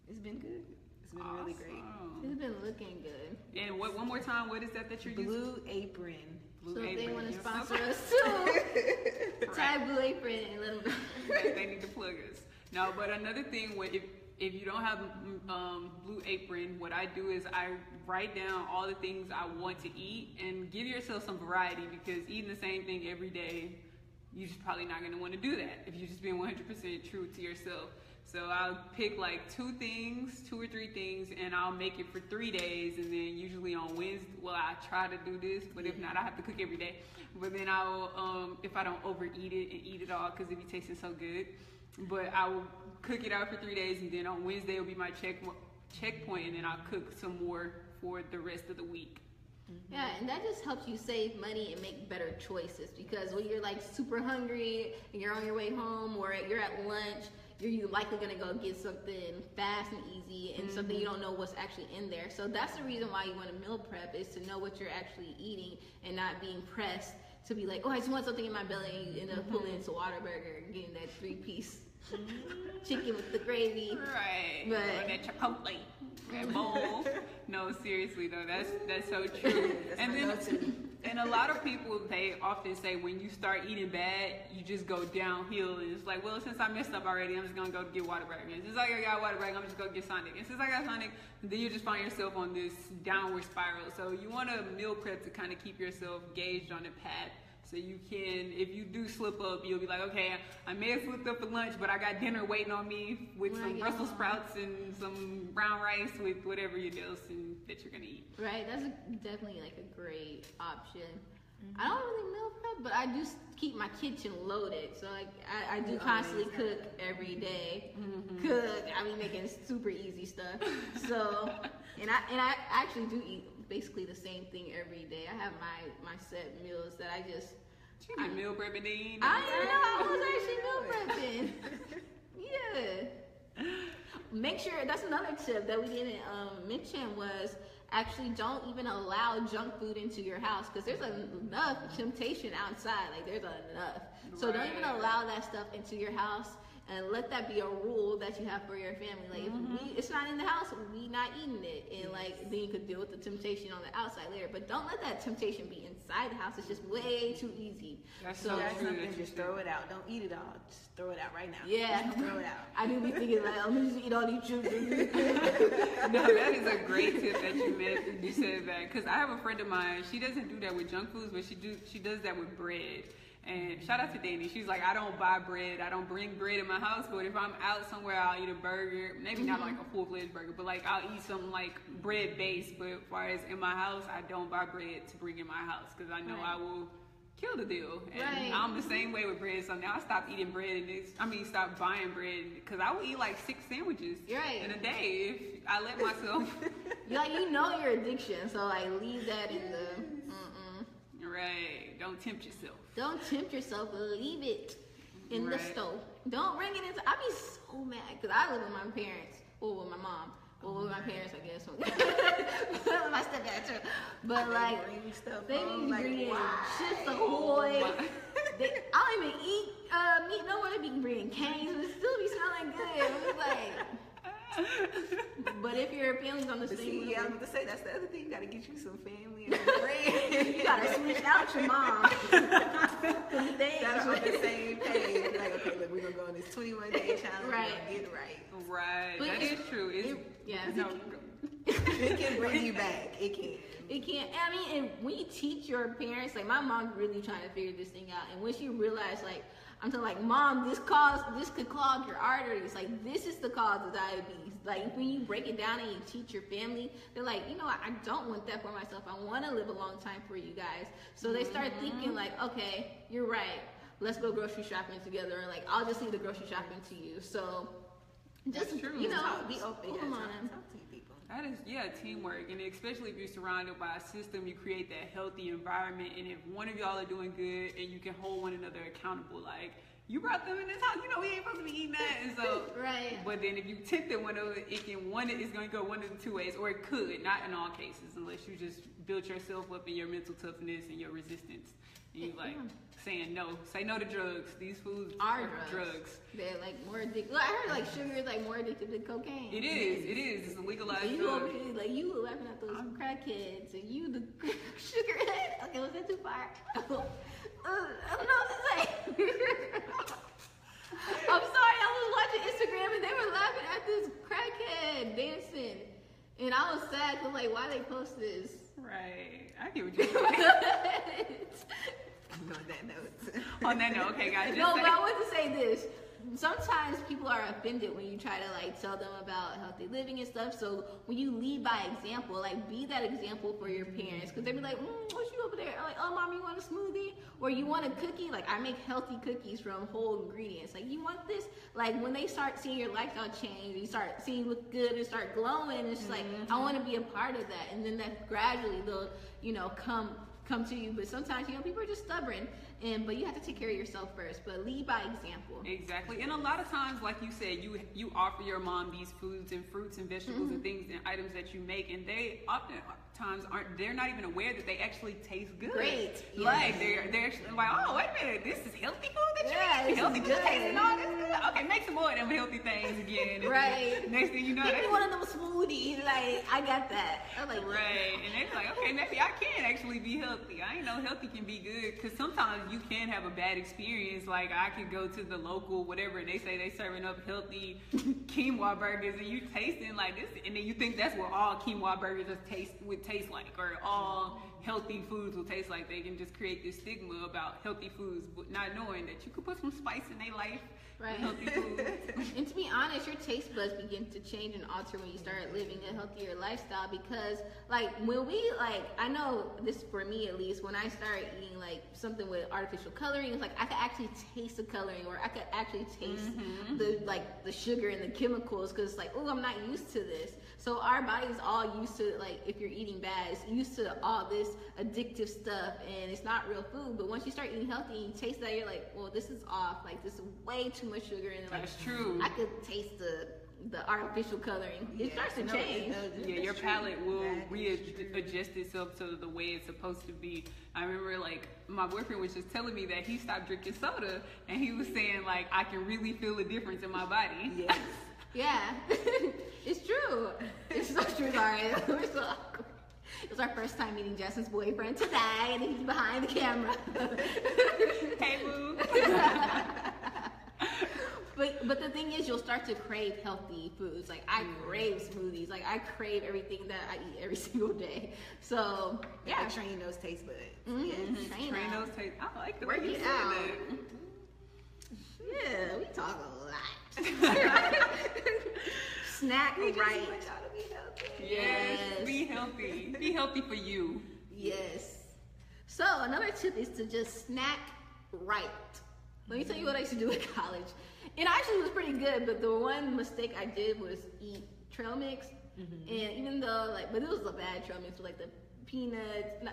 it's been good it's been really great It's been looking good. And what? One more time. What is that that you're using? blue apron Blue so if they want to sponsor us too, tag Blue Apron and let them they, they need to plug us. No, but another thing, if if you don't have um, Blue Apron, what I do is I write down all the things I want to eat and give yourself some variety because eating the same thing every day, you're just probably not going to want to do that if you're just being 100% true to yourself. So I'll pick like two things, two or three things, and I'll make it for three days. And then usually on Wednesday, well, I try to do this, but if not, I have to cook every day. But then I'll, um, if I don't overeat it and eat it all, because it be tasting so good. But I will cook it out for three days, and then on Wednesday will be my check checkpoint, and then I'll cook some more for the rest of the week. Yeah, and that just helps you save money and make better choices because when you're like super hungry and you're on your way home or you're at lunch, you're you likely gonna go get something fast and easy and something mm-hmm. you don't know what's actually in there. So that's the reason why you want to meal prep is to know what you're actually eating and not being pressed to be like, oh, I just want something in my belly and you end up mm-hmm. pulling into Whataburger and getting that three piece Mm-hmm. chicken with the gravy. Right. Right. Or that Chipotle. That bowl. no, seriously though, that's that's so true. That's and then. And a lot of people, they often say when you start eating bad, you just go downhill. And it's like, well, since I messed up already, I'm just gonna go get Whataburger. And since I got Whataburger, I'm just gonna get Sonic. And since I got Sonic, then you just find yourself on this downward spiral. So you want to meal prep to kind of keep yourself gauged on the path. So you can, if you do slip up, you'll be like, okay, I may have slipped up for lunch, but I got dinner waiting on me with Right, some yeah. Brussels sprouts and some brown rice with whatever you else and that you're gonna eat. Right, that's a, definitely like a great option. Mm-hmm. I don't really meal prep, but I do keep my kitchen loaded. So like I, I do You constantly cook every day. Mm-hmm. Cook. I be making super easy stuff. So and I and I actually do eat basically the same thing every day. I have my my set meals that I just She did meal prep and then I know I was actually meal prepping. yeah. Make sure that's another tip that we didn't um, mention was actually don't even allow junk food into your house because there's enough temptation outside. Like there's enough. So don't even allow that stuff into your house and let that be a rule that you have for your family. Like if mm-hmm. we, it's not in the house, we not eating it, and like then you could deal with the temptation on the outside later. But don't let that temptation be inside the house. It's just way too easy. That's So- so That's true. something, that you just throw it out. Don't eat it all. Just throw it out right now. Yeah. Just throw it out. I do be thinking like, I'm gonna just eat all these children. no, that is a great tip that you meant. You said that because I have a friend of mine. She doesn't do that with junk foods, but she do she does that with bread. And shout out to Danny. She's like, I don't buy bread. I don't bring bread in my house. But if I'm out somewhere, I'll eat a burger. Maybe not like a full fledged burger, but like I'll eat some like bread based. But as far as in my house, I don't buy bread to bring in my house because I know Right. I will kill the deal. And Right. I'm the same way with bread. So now I stopped eating bread and it's, I mean, stop buying bread because I will eat like six sandwiches Right. in a day if I let myself. you like you know your addiction, so like leave that in the. Right. Don't tempt yourself. Don't tempt yourself. Leave it in the stove. Don't bring it into. I be so mad because I live with my parents or with my mom. Or with my parents, I guess. my stepdad too. But They like, bring stuff they home, be like, bringing why? chips ahoy. my- they, I don't even eat uh, meat. No one be bringing Cane's, but it still be smelling good. I'm just like, but if your family's on the But same see, yeah, I level, was to say that's the other thing. You gotta get you some family and some friends. you gotta switch out your mom. 'Cause they ain't that are on the same page. Like, okay, look, we're gonna go on this 21 day challenge. Right. We're get it right. Right. But that it- is true. It's, it- yeah. No, It can bring you back. It can. It can't. I mean, and when you teach your parents, like my mom's really trying to figure this thing out, and when she realized, like, I'm telling, like, mom, this cause, this could clog your arteries. Like, this is the cause of diabetes. Like, when you break it down and you teach your family, they're like, you know, what? I don't want that for myself. I want to live a long time for you guys. So they start thinking, like, okay, you're right. Let's go grocery shopping together. and like, I'll just leave the grocery shopping to you. So, just you know, be open. pull Yeah, them talk, on That is, yeah, teamwork. And especially if you're surrounded by a system, you create that healthy environment. And if one of y'all are doing good and you can hold one another accountable, like, you brought them in this house, you know, we ain't supposed to be eating that. And so, Right. but then if you tempted one of it, it can, one is going to go one of the two ways, or it could, not in all cases, unless you just built yourself up in your mental toughness and your resistance. You like saying no, say no to drugs. These foods Are drugs. drugs. They're like more addictive. Well, I heard like sugar is like more addictive than cocaine. It is, it is. It's a legalized you drug. like you laughing at those crackheads, and you the sugar head. Okay, was that too far? uh, I don't know what to say. I'm sorry, I was watching Instagram and they were laughing at this crackhead dancing, and I was sad because like, why they post this? Right. I get what you're saying. On that note. On that note, okay, guys. No, but I want to say this. Sometimes people are offended when you try to like tell them about healthy living and stuff. So when you lead by example, like be that example for your parents, because they be like, mm, "What you over there?" I'm Like, "Oh, mom, you want a smoothie or you want a cookie?" Like I make healthy cookies from whole ingredients. Like you want this? Like when they start seeing your lifestyle change, you start seeing you look good and start glowing. It's like I want to be a part of that, and then that gradually they'll, you know, come come to you. But sometimes, you know, people are just stubborn and but you have to take care of yourself first. But lead by example. Exactly, and a lot of times, like you said, you you offer your mom these foods and fruits and vegetables Mm-hmm. and things and items that you make, and they oftentimes aren't. They're not even aware that they actually taste good. Great, Like they're they're actually like, oh wait a minute, this is healthy food that you Yeah, eat. this is Healthy food good. tasting all this good. Okay, make some more of them healthy things again. Right. Next thing you know, Give me one of those smoothies. Like I got that. I'm like Right, and they're like, okay, maybe I can actually be healthy. I ain't know healthy can be good because sometimes you can have a bad experience. Like I could go to the local whatever, and they say they serving up healthy quinoa burgers, and you tasting like this, and then you think that's what all quinoa burgers just taste would taste like, or all healthy foods will taste like. They can just create this stigma about healthy foods, but not knowing that you could put some spice in their life Right. healthy foods. And to be honest, your taste buds begin to change and alter when you start living a healthier lifestyle because like when we like I know this for me at least, when I started eating like something with artificial coloring, it's like I could actually taste the coloring or I could actually taste mm-hmm. the like the sugar and the chemicals because it's like, oh I'm not used to this. So our body's all used to like if you're eating bad, it's used to all this addictive stuff and it's not real food. But once you start eating healthy and you taste that, you're like, well, this is off. Like this is way too much sugar and like That's true. I could taste the the artificial coloring. It Yeah, starts to no, it change. does. Yeah, your true. palate will That is readjust itself to the way it's supposed to be. I remember like my boyfriend was just telling me that he stopped drinking soda and he was saying like I can really feel a difference in my body. Yes. Yeah, it's true. It's so true. Sorry, we're so awkward. It was our first time meeting Justin's boyfriend today, and he's behind the camera. hey boo. But but the thing is, you'll start to crave healthy foods. Like I crave smoothies. Like I crave everything that I eat every single day. So Yeah, yeah, train those taste buds. Mhm. Yes. Train Train those taste. I like the Work way you it said out. that. Yeah, we talk a lot. Snack We just right. want y'all to be healthy. Yes. Yes. Be healthy. Be healthy for you. Yes. So another tip is to just snack right. Let me tell you what I used to do in college. It actually was pretty good, but the one mistake I did was eat trail mix. And even though like, but it was a bad trail mix like the peanuts, not,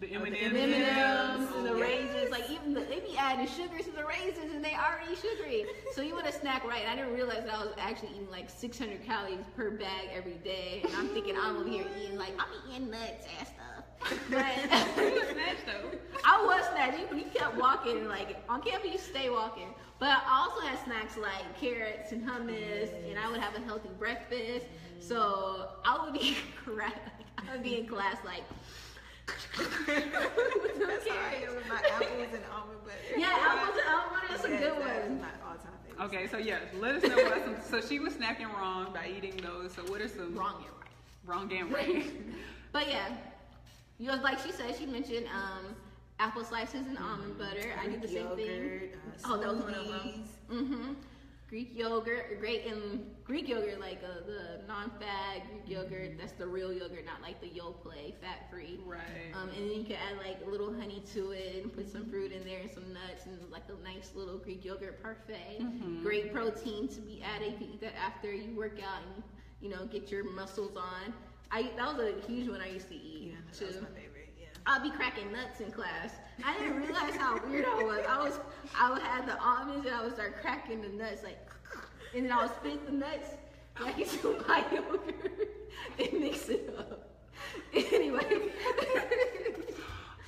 The Oh, the M&Ms. the M&Ms and the Oh, raisins, like even the, they be adding sugar to the raisins and they already sugary. So you want to snack right. And I didn't realize that I was actually eating like 600 calories per bag every day. And I'm thinking I'm over here eating like I'm eating nuts and stuff. But You a though. I was snatching. But you kept walking, and like on campus, you stay walking. But I also had snacks like carrots and hummus, and I would have a healthy breakfast. So I would be cra- I would be in class like. with That's how I carrots. am with my apples and almond butter. Yeah, apples and almond butter. That's a good that's one. my all-time favorite. Okay, so yes, let us know what some. So she was snacking wrong by eating those. So what are some Wrong and right. wrong and right? But yeah, you know, like she said, she mentioned um, apple slices and almond butter. I did the same thing. Uh, Oh, that was one of them. Mm-hmm. Greek yogurt, great, and Greek yogurt, like uh, the non-fat Greek yogurt, that's the real yogurt, not like the Yoplait, fat-free. Right. Um, and then you can add like a little honey to it and put some fruit in there and some nuts and like a nice little Greek yogurt parfait. Great protein to be added. You can eat that after you work out and you know get your muscles on. I that was a huge one I used to eat Yeah, that too. was my favorite. Yeah. I'll be cracking nuts in class. I didn't realize how weird I was. I was, I would have the almonds and I would start cracking the nuts like, and then I would spit the nuts like into my yogurt and mix it up. Anyway,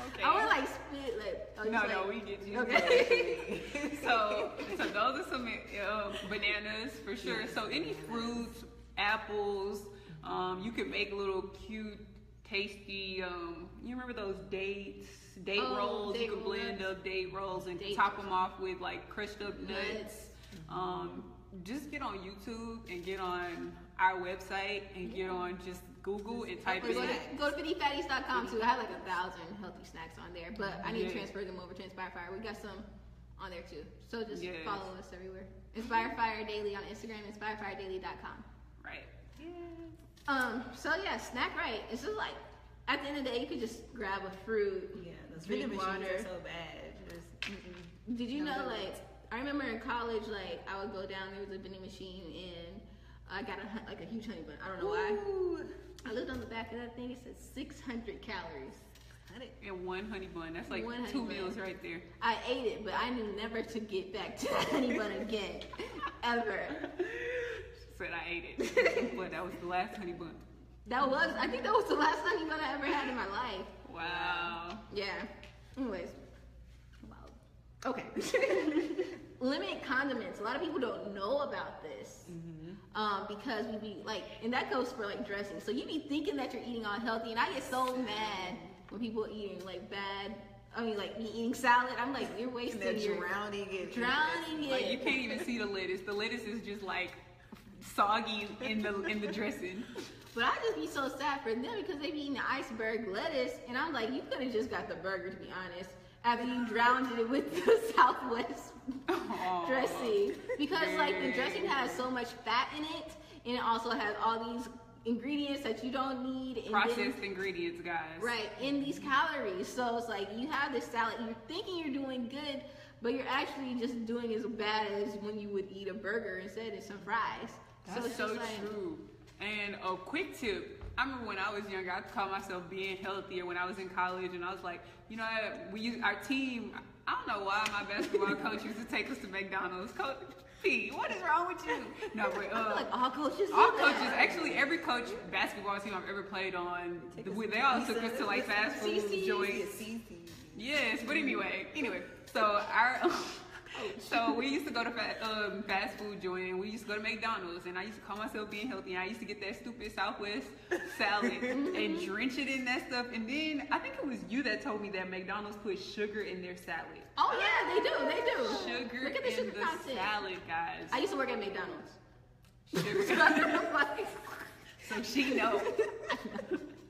Okay. I would like spit like. Was No, like, no, we get you. Okay. so, so those are some uh, bananas for sure. So any fruits, apples, um, you can make little cute, tasty. Um, you remember those dates, date Oh, rolls? date you can blend rolls. up date rolls and Date top them off with like crushed up nuts. Nuts. Um, just get on YouTube and get on our website and get on just Google and type in. go to, go to 50fatties.com too. I have like a thousand healthy snacks on there, but I need Yeah. to transfer them over to Inspire Fire. We got some on there too. So just Yes. follow us everywhere. Inspire Fire Daily on Instagram, inspirefiredaily.com. Right. Um, so yeah, snack right. It's just like at the end of the day, you could just grab a fruit. Yeah, those Drink water. so bad. Just. Did you No know like. I remember in college, like I would go down there was a vending machine and I got a like a huge honey bun. I don't know why. I looked on the back of that thing. It said 600 calories. And one honey bun. That's like One two bun. meals right there. I ate it, but I knew never to get back to that honey bun again, ever. Said I ate it, but that was the last honey bun. That was, I think that was the last honey bun I ever had in my life. Wow. Yeah. Anyways. Wow. Okay. Limit condiments. A lot of people don't know about this. Um, because we be like, and that goes for like dressing. So you be thinking that you're eating all healthy, and I get so mad when people eating like bad. I mean, like me eating salad. I'm like, you're And wasting they're your drowning it. drowning Like you can't even see the lettuce. The lettuce is just like soggy in the in the dressing. But I just be so sad for them because they be eating the iceberg lettuce, and I'm like, you could have just got the burger to be honest. After you drowned it with the Southwest dressing, because like the dressing has so much fat in it, and it also has all these ingredients that you don't need. And then- Processed ingredients, guys. Right, in these calories. So it's like you have this salad, you're thinking you're doing good, but you're actually just doing as bad as when you would eat a burger instead of some fries. That's it's so, like- true. And a quick tip. I remember when I was younger, I called myself being healthier when I was in college, and I was like, you know, we use our team. I don't know why my basketball coach used to take us to McDonald's. Coach P, what is wrong with you? No, but uh, like all coaches all that. coaches, actually every coach basketball team I've ever played on, they all took us to like fast food joints. Yes, but anyway, anyway, so our so we used to go to um, fast food joint and we used to go to McDonald's and I used to call myself being healthy and I used to get that stupid Southwest salad and drench it in that stuff and then I think it was you that told me that McDonald's put sugar in their salad. Oh yeah, they do, they do. Sugar Look at the in sugar the content. salad, guys. I used to work at McDonald's. Sugar. so she know.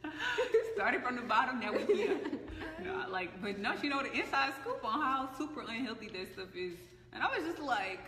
Started from the bottom, now we here. No, like, but no, she know the inside scoop on how super unhealthy that stuff is. And I was just like,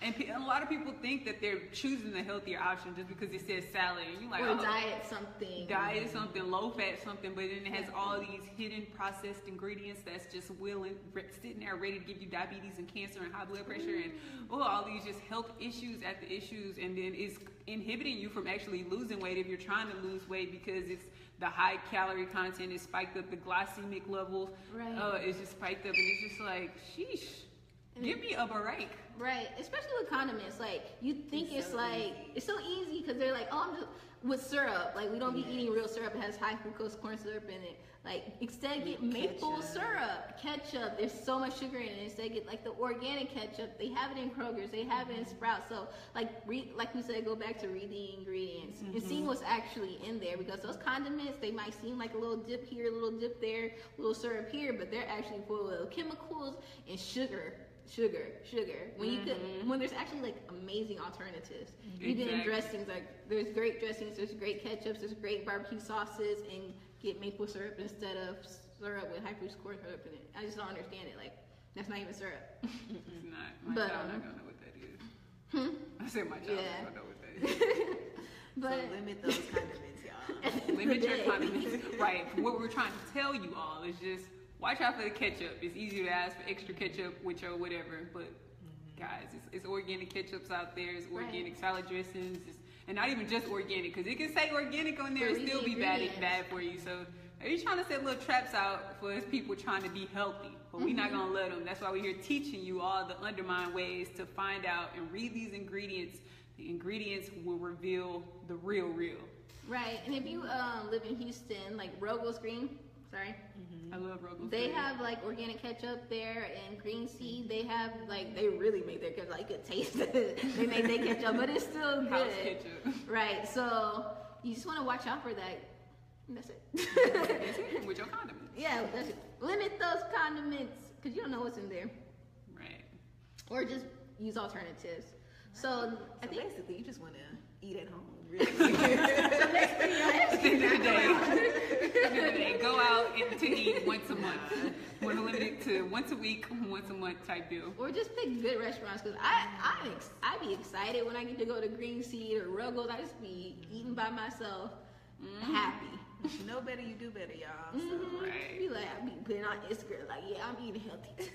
and, pe- and a lot of people think that they're choosing the healthier option just because it says salad. And you like, or oh, diet something. diet something, low fat something, but then it has all these hidden processed ingredients that's just willing, re- sitting there ready to give you diabetes and cancer and high blood pressure and mm-hmm. oh, all these just health issues at the issues, and then it's inhibiting you from actually losing weight if you're trying to lose weight because it's the high calorie content is spiked up, the glycemic levels Right. uh, is just spiked up, and it's just like, sheesh, give me a break. Right, especially with condiments. Like you think It's it's, so like easy. it's so easy because they're like, oh, I'm just with syrup. Like we don't be eating real syrup. It has high fructose corn syrup in it. Like instead get maple Ketchup. syrup, ketchup. There's so much sugar in it. Instead get like the organic ketchup. They have it in Kroger's. They have it in mm-hmm. Sprouts. So like read, like we said, go back to read the ingredients and seeing mm-hmm. what's actually in there because those condiments they might seem like a little dip here, a little dip there, a little syrup here, but they're actually full of chemicals and sugar sugar, sugar. When you could, when there's actually like amazing alternatives. Even in dressings, like there's great dressings, there's great ketchups, there's great barbecue sauces, and get maple syrup instead of syrup with high fructose corn syrup in it. I just don't understand it. Like that's not even syrup. It's not. My But, child um, not gonna know what that is. I said my child Yeah. not gonna know what that is. but so limit those condiments, y'all. at the end of the Limit your day- condiments. right. What we're trying to tell you all is just watch out for the ketchup. It's easy to ask for extra ketchup with your whatever, but guys, it's, it's organic ketchups out there. It's Right. organic salad dressings, it's, and not even just organic because it can say organic on there and still be bad bad for you. So. Are you trying to set little traps out for us people trying to be healthy? But we're Mm-hmm. not gonna let them. That's why we're here teaching you all the undermined ways to find out and read these ingredients. The ingredients will reveal the real, real. right. And if you um, live in Houston, like Ruggles Green, sorry, mm-hmm. I love Ruggles. They Green. have like organic ketchup there and green seed. They have like they really make their ketchup. Like you could taste it. they make their ketchup, but it's still good. House ketchup. Right. So you just want to watch out for that. And That's it. That's it, with your condiments. yeah, that's it. Limit those condiments because you don't know what's in there, Right. or just use alternatives. So I think basically, you just want to eat at home. Really. At the end of the day, at the end of the day, go out and to eat once a month. Want to limit it to once a week, once a month type deal. Or just pick good restaurants because I I ex- I be excited when I get to go to Green Seed or Ruggles. I just be eating by myself mm-hmm. happy. You know better, you do better, y'all. So. Mhm. Right. Be like, I be putting on Instagram like, yeah, I'm eating healthy.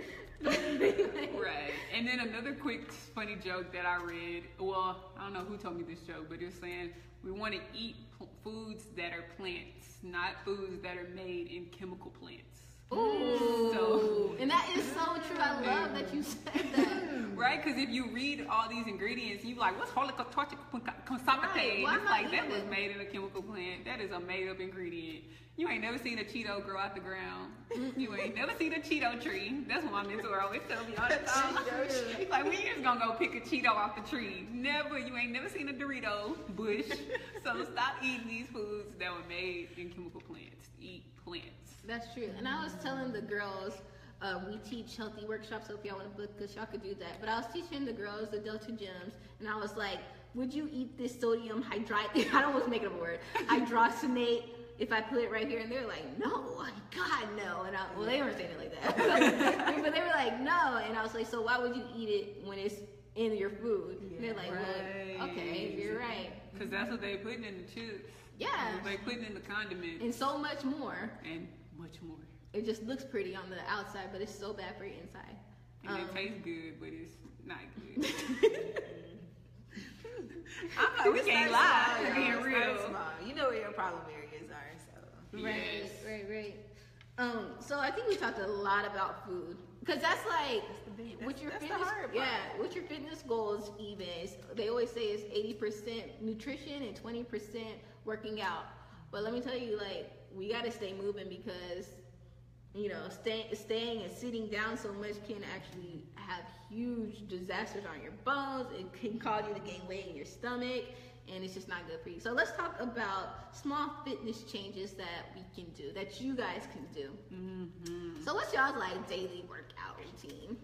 Right. And then another quick funny joke that I read. Well, I don't know who told me this joke, but it's saying we want to eat p- foods that are plants, not foods that are made in chemical plants. Ooh. So- and that is so true. I love that you said that. Right? Because if you read all these ingredients, you're like, what's holocaustic Right. Why It's like that was made in a chemical plant. That is a made up ingredient. You ain't never seen a Cheeto grow out the ground. You ain't never seen a Cheeto tree. That's what my mentor always tell me all the time. He's like, you just gonna go pick a Cheeto off the tree? Never. You ain't never seen a Dorito bush. So stop eating these foods that were made in chemical plants. Eat plants. That's true. And I was telling the girls, uh, we teach healthy workshops, so if y'all want to book us, y'all could do that. But I was teaching the girls the Delta Gems, and I was like, would you eat this sodium hydride? I don't want to make it up a word. Hydrogenate. If I put it right here, and they're like, no, God, no. And I, well, they weren't saying it like that, but they were like, no. And I was like, so why would you eat it when it's in your food? And they're like, well, okay, you're right. Because that's what they're putting in the chips. Yeah. they're putting in the condiments And so much more. and much more. It just looks pretty on the outside, but it's so bad for your inside. And Um, it tastes good, but it's not good. I'm like, we It can't lie. small, y'all. being real. small. You know where your problem areas are, so. Right, Yes. right, right. Um, so I think we talked a lot about food because that's like big- with that's- your that's the fitness, hard part. yeah, with your fitness goals. Even it's- they always say it's eighty percent nutrition and twenty percent working out. But let me tell you, like we got to stay moving because you know, staying staying and sitting down so much can actually have huge disasters on your bones. It can cause you to gain weight in your stomach, and it's just not good for you. So let's talk about small fitness changes that we can do, that you guys can do. Mm-hmm. So what's y'all's like daily workout routine?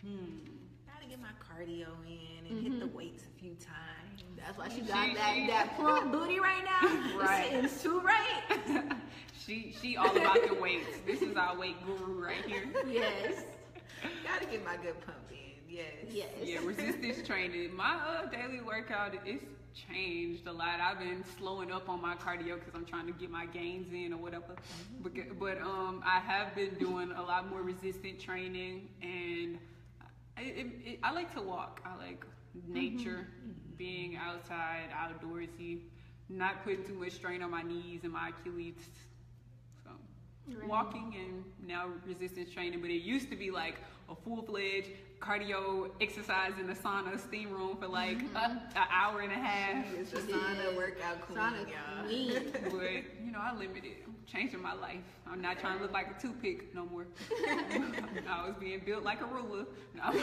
Hmm. Gotta get my cardio in and hit the weights a few times. That's why she She- got that she- that plump booty right now. Right. it's too right. she she all about the weights. This is our weight guru right here. Yes. Gotta get my good pump in. Yes. Yes. Yeah, resistance training. My uh, daily workout is changed a lot. I've been slowing up on my cardio because I'm trying to get my gains in or whatever. But, but um, I have been doing a lot more resistant training, and I, it, it, I like to walk. I like nature, being outside, outdoorsy, not putting too much strain on my knees and my Achilles. So Right. walking and now resistance training, but it used to be like a full fledged cardio exercise in the sauna steam room for like mm-hmm. an hour and a half. It's the She sauna workout queen, Sauna y'all. queen. But you know, I limited. I'm changing my life. I'm not trying to look like a toothpick no more. I was being built like a ruler. No.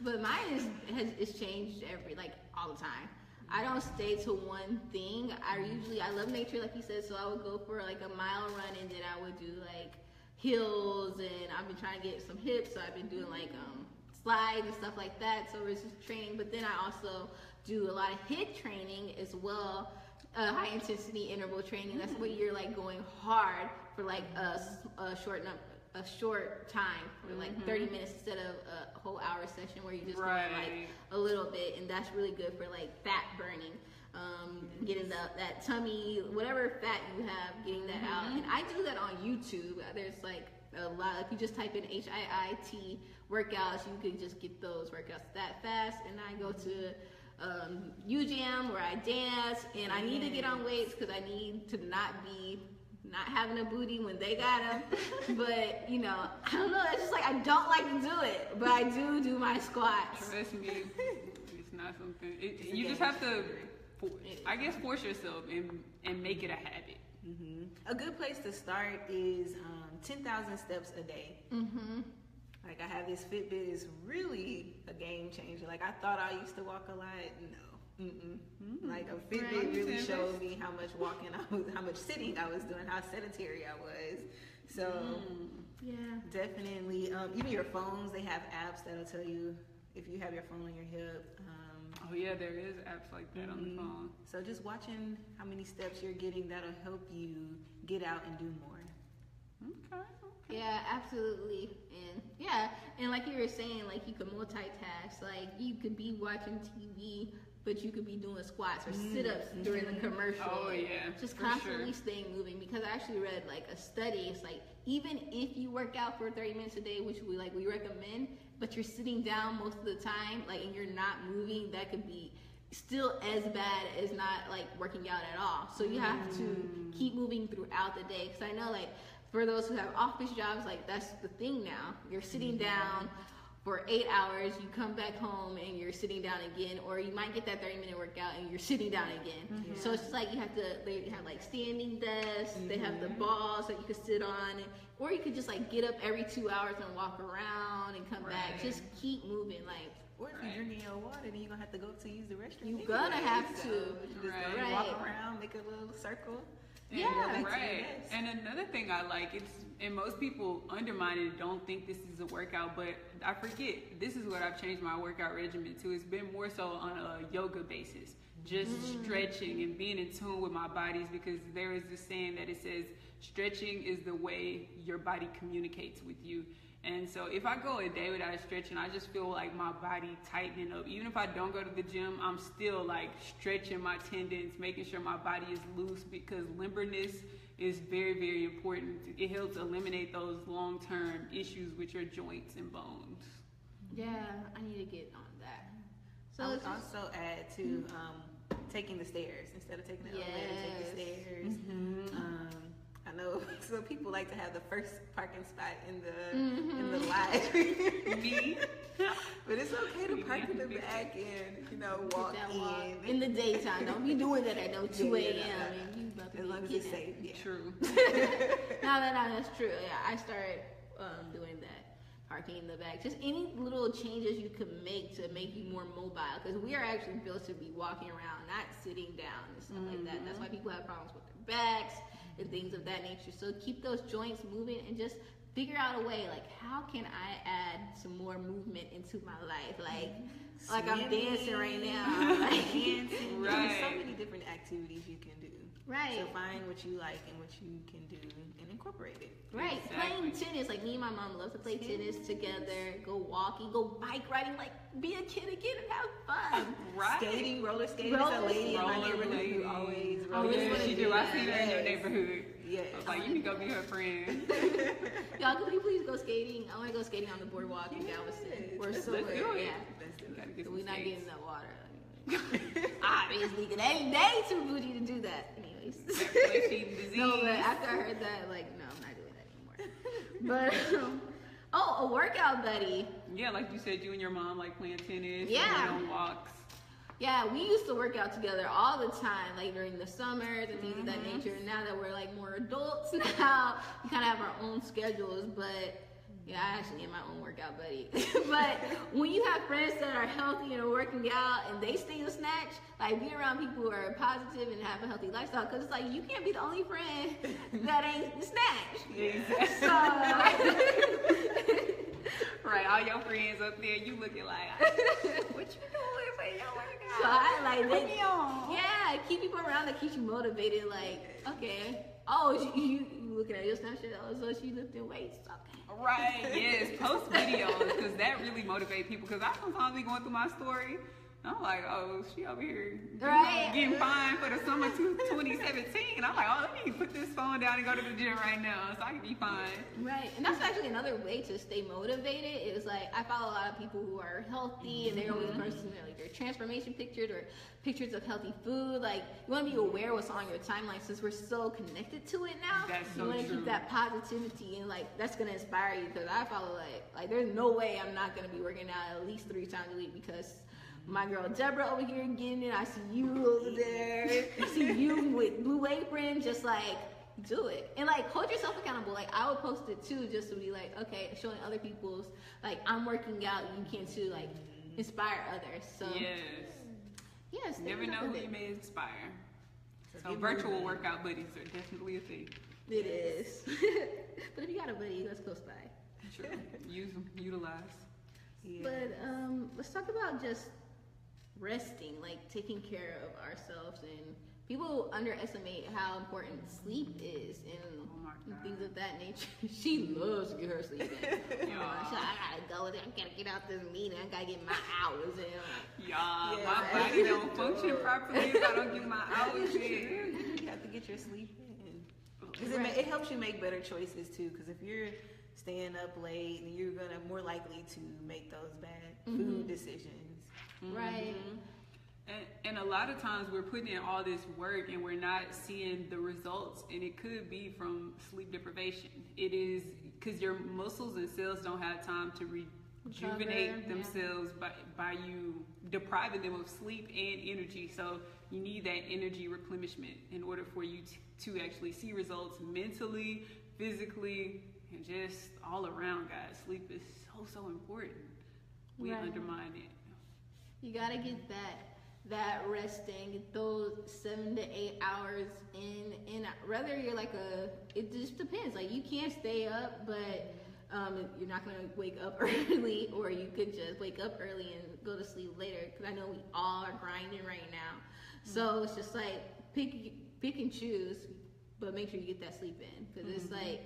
But mine is has is changed every like all the time. I don't stay to one thing. I usually I love nature, like you said, so I would go for like a mile run, and then I would do like hills, and I've been trying to get some hips, so I've been doing like um slides and stuff like that. So resistance training, but then I also do a lot of hit training as well. Uh, high intensity interval training. That's where you're like going hard for like a short num- a short time for like 30 minutes instead of a whole hour session where you're just going like a little bit, and that's really good for like fat burning. Um, getting the, that tummy, whatever fat you have, getting that out. And I do that on YouTube. There's like a lot. If you just type in H I I T workouts, you can just get those workouts that fast. And I go to um, UGM where I dance, and I need to get on weights because I need to not be not having a booty when they got them. but you know, I don't know. It's just like I don't like to do it, but I do do my squats. Trust me, it's not something. It, It's you just have to, for, I guess, force yourself and and make it a habit. hmm A good place to start is um, 10,000 steps a day. Mm-hmm. Like I have this Fitbit is really a game changer. Like I thought I used to walk a lot. No. Mm-mm. Like a Fitbit Right. really showed me how much walking I was, how much sitting I was doing, how sedentary I was. So Yeah. definitely, um, even your phones, they have apps that'll tell you if you have your phone on your hip. Um, Oh yeah, there is apps like that on the Mhm. phone. so just watching how many steps you're getting, that'll help you get out and do more. Okay. Yeah, absolutely. And yeah, and like you were saying, like you could multitask. Like you could be watching TV but you could be doing squats or mm. sit-ups during the commercial. Oh, yeah, just constantly sure. staying moving. Because I actually read like a study. It's like even if you work out for 30 minutes a day, which we like we recommend, but you're sitting down most of the time, like and you're not moving, that could be still as bad as not like working out at all. So you have to mm. keep moving throughout the day. Because I know like for those who have office jobs, like that's the thing now. You're sitting mm-hmm. down for eight hours, you come back home and you're sitting down again, or you might get that 30 minute workout and you're sitting down again. Mm-hmm. So it's just like you have to, they have like standing desks, they have the mm-hmm. balls that you could sit on, or you could just like get up every two hours and walk around and come back. Just keep moving. Like, Or if Right. you're drinking your water, then you're gonna have to go to use the restroom. You anyway. gonna have So to. just Right. and walk around, make a little circle. And- Yeah. back right. And another thing I like, it's and most people undermine it, don't think this is a workout, but I forget this is what I've changed my workout regimen to. It's been more so on a yoga basis, just Mm. stretching and being in tune with my bodies because there is this saying that it says stretching is the way your body communicates with you. And so if I go a day without stretching, I just feel like my body tightening up. Even if I don't go to the gym, I'm still like stretching my tendons, making sure my body is loose because limberness is very, very important. It helps eliminate those long term issues with your joints and bones. yeah, I need to get on that. So I would also add to um, taking the stairs instead of taking the elevator, take the stairs. I know some people like to have the first parking spot in the in the Mm-hmm. lot, Me? but it's okay to You park in the need to back and you know get walk in. in the daytime. Don't be doing that at no 2 a.m. yeah, no, no, and you about to as be long as it's kidnapped. safe. Yeah. True. no, no, no, that's true. Yeah, I started um, doing that, parking in the back. Just any little changes you can make to make you more mobile, because we are actually built to be walking around, not sitting down and stuff like that. That's why people have problems with their backs and things of that nature. So keep those joints moving and just figure out a way, like how can I add some more movement into my life, like. Like I'm dancing right now. Like, dancing. There's so many different activities you can do. Right. So find what you like and what you can do and incorporate it. Right, Exactly. playing tennis. Like me and my mom love to play tennis together. Go walking, go bike riding. Like be a kid again and have fun. Right. Skating, roller skating. Roller There's a lady in my skating. neighborhood who always Oh, roller yeah, Yeah, she do do. I see her in your neighborhood. Yes. I was like, you need to go be her friend. Y'all, can we please go skating? I want to go skating on the boardwalk in Galveston. We're Let's so do it. Yeah. Let's do it. get So some we're not skates. getting in that water. Obviously, 'cause they they too bougie to do that. Flesh-eating no, but after I heard that, like, no, I'm not doing that anymore. But um, oh, a workout buddy. Yeah, like you said, you and your mom like playing tennis, Yeah. on walks. Yeah, we used to work out together all the time, like during the summers and things of that Mm-hmm. nature. Now that we're like more adults now, we kind of have our own schedules. But yeah, I actually am my own workout buddy. but when you have friends that are healthy and are working out and they still snatch, like be around people who are positive and have a healthy lifestyle. Because it's like you can't be the only friend that ain't snatch. So. Right, all your friends up there, you looking like, what you doing for your workout? So I like they, yeah, keep people around that keeps you motivated. Like, okay, oh, you, you, looking at your Snapchat? Oh, so she lifting weights? Okay. Right, yes, post videos because that really motivates people. Because I sometimes be going through my story, I'm like, oh, she over here Right. getting fined for the summer two- 2017. I'm like, oh, let me put this phone down and go to the gym right now so I can be fine. Right, and that's actually another way to stay motivated. Is like I follow a lot of people who are healthy, and they're always mm-hmm. posting their, like their transformation pictures or pictures of healthy food. Like you want to be aware what's on your timeline since we're so connected to it now. That's you want to keep that positivity and like that's gonna inspire you. Because I follow like like there's no way I'm not gonna be working out at least three times a week because. My girl Deborah over here getting it. I see you over there. I see you with blue apron, just like do it and like hold yourself accountable like i would post it too just to be like okay showing other people's like i'm working out you can too like inspire others so Yes. yes You never know who you may inspire. So get virtual moving. workout buddies are definitely a thing. it is but if you got a buddy that's close by True. Use them, utilize. Yeah. but um let's talk about just resting like taking care of ourselves and people underestimate how important sleep is and Oh things of that nature. she loves to get her sleep in. Yeah. Uh, like, I gotta go. with it. I gotta get out this meeting. I gotta get my hours in. I'm Yeah, Yeah, my right. body don't function properly if I don't get my hours in. you have to get your sleep in. Because it, ma- it helps you make better choices too. Because if you're staying up late, then you're gonna more likely to make those bad food decisions. Right. Mm-hmm. And, and a lot of times we're putting in all this work and we're not seeing the results, and it could be from sleep deprivation. It is because your muscles and cells don't have time to rejuvenate Recover, yeah. themselves by, by you depriving them of sleep and energy. So you need that energy replenishment in order for you to, to actually see results mentally, physically, and just all around, guys. Sleep is so, so important. We Right. undermine it. You gotta get that that resting, get those seven to eight hours in. And rather you're like a, it just depends. Like you can't stay up, but um, you're not gonna wake up early, or you could just wake up early and go to sleep later. Because I know we all are grinding right now, so it's just like pick pick and choose, but make sure you get that sleep in. Because it's like,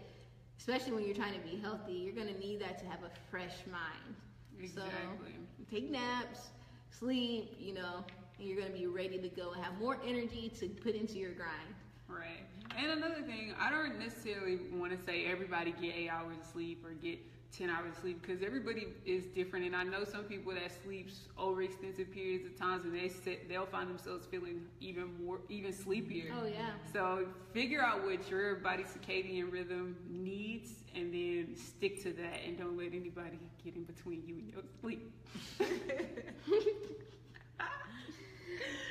especially when you're trying to be healthy, you're gonna need that to have a fresh mind. Exactly. So take naps, sleep, you know, and you're gonna be ready to go and have more energy to put into your grind. Right. And another thing, I don't necessarily want to say everybody get eight hours of sleep or get 10 hours of sleep because everybody is different. And I know some people that sleeps over extensive periods of times and they sit, they'll find themselves feeling even more, even sleepier. Oh yeah. So figure out what your body's circadian rhythm needs and then stick to that and don't let anybody get in between you and your sleep.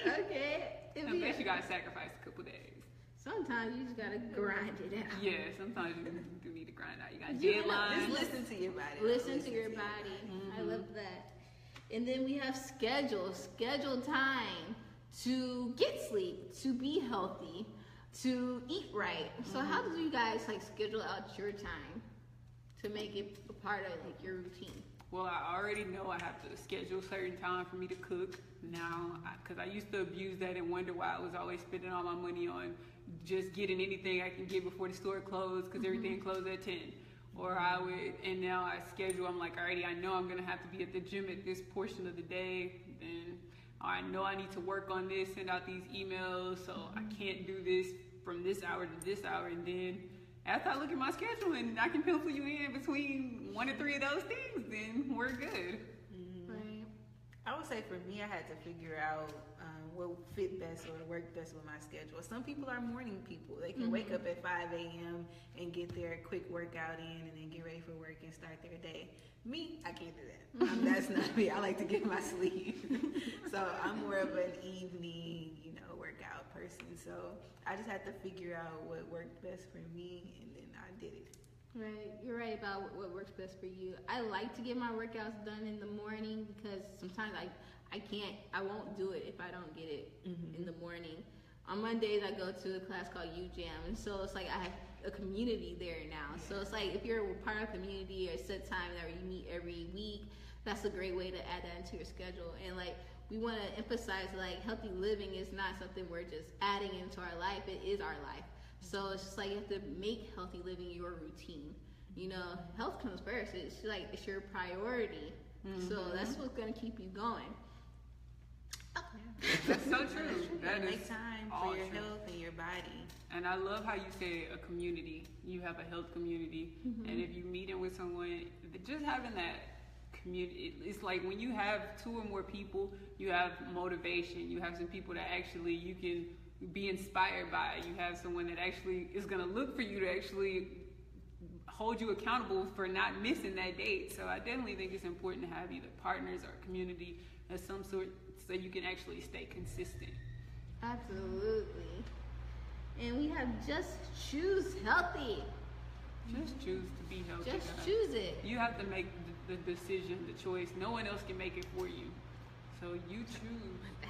Okay. Unless you gotta sacrifice a couple days. Sometimes you just gotta grind it out. Yeah, sometimes you do need to grind out. You got You know, deadlines. Just listen to your body. Listen to your body. I mm-hmm. love that. And then we have schedule, schedule time to get sleep, to be healthy, to eat right. So how mm-hmm. do you guys like schedule out your time to make it a part of like your routine? Well, I already know I have to schedule certain time for me to cook now because I, used to abuse that and wonder why I was always spending all my money on just getting anything I can get before the store closed because everything mm-hmm. closed at 10. Or I would, and now I schedule, I'm like, already, I know I'm gonna have to be at the gym at this portion of the day. Then I know I need to work on this, send out these emails, so I mm-hmm. can't do this from this hour to this hour. And then after I look at my schedule and I can pencil you in between one or three of those things, then we're good. Mm-hmm. Right. I would say for me, I had to figure out what fit best or work best with my schedule. Some people are morning people. They can wake up at 5 a.m. and get their quick workout in and then get ready for work and start their day. Me, I can't do that. Um, that's not me. I like to get my sleep. so I'm more of an evening, you know, workout person. So I just had to figure out what worked best for me and then I did it. Right, you're right about what works best for you. I like to get my workouts done in the morning because sometimes I, I can't, I won't do it if I don't get it mm-hmm. in the morning. On Mondays, I go to a class called U Jam, and so it's like I have a community there now. So it's like if you're a part of a community or set time that you meet every week, that's a great way to add that into your schedule. And like we want to emphasize, like healthy living is not something we're just adding into our life; it is our life. So it's just like you have to make healthy living your routine. You know, health comes first. It's like it's your priority. So mm-hmm. that's what's gonna keep you going. So true. That gotta make time for your true. health and your body. And I love how you say a community. You have a health community, mm-hmm. and if you meeting with someone, just having that community. It's like when you have two or more people, you have motivation. You have some people that actually you can be inspired by. You have someone that actually is gonna look for you to actually hold you accountable for not missing that date. So I definitely think it's important to have either partners or community of some sort, so you can actually stay consistent. Absolutely. And we have just choose healthy. Just choose to be healthy. Just choose it. You have to make the, the decision, the choice. No one else can make it for you. So you choose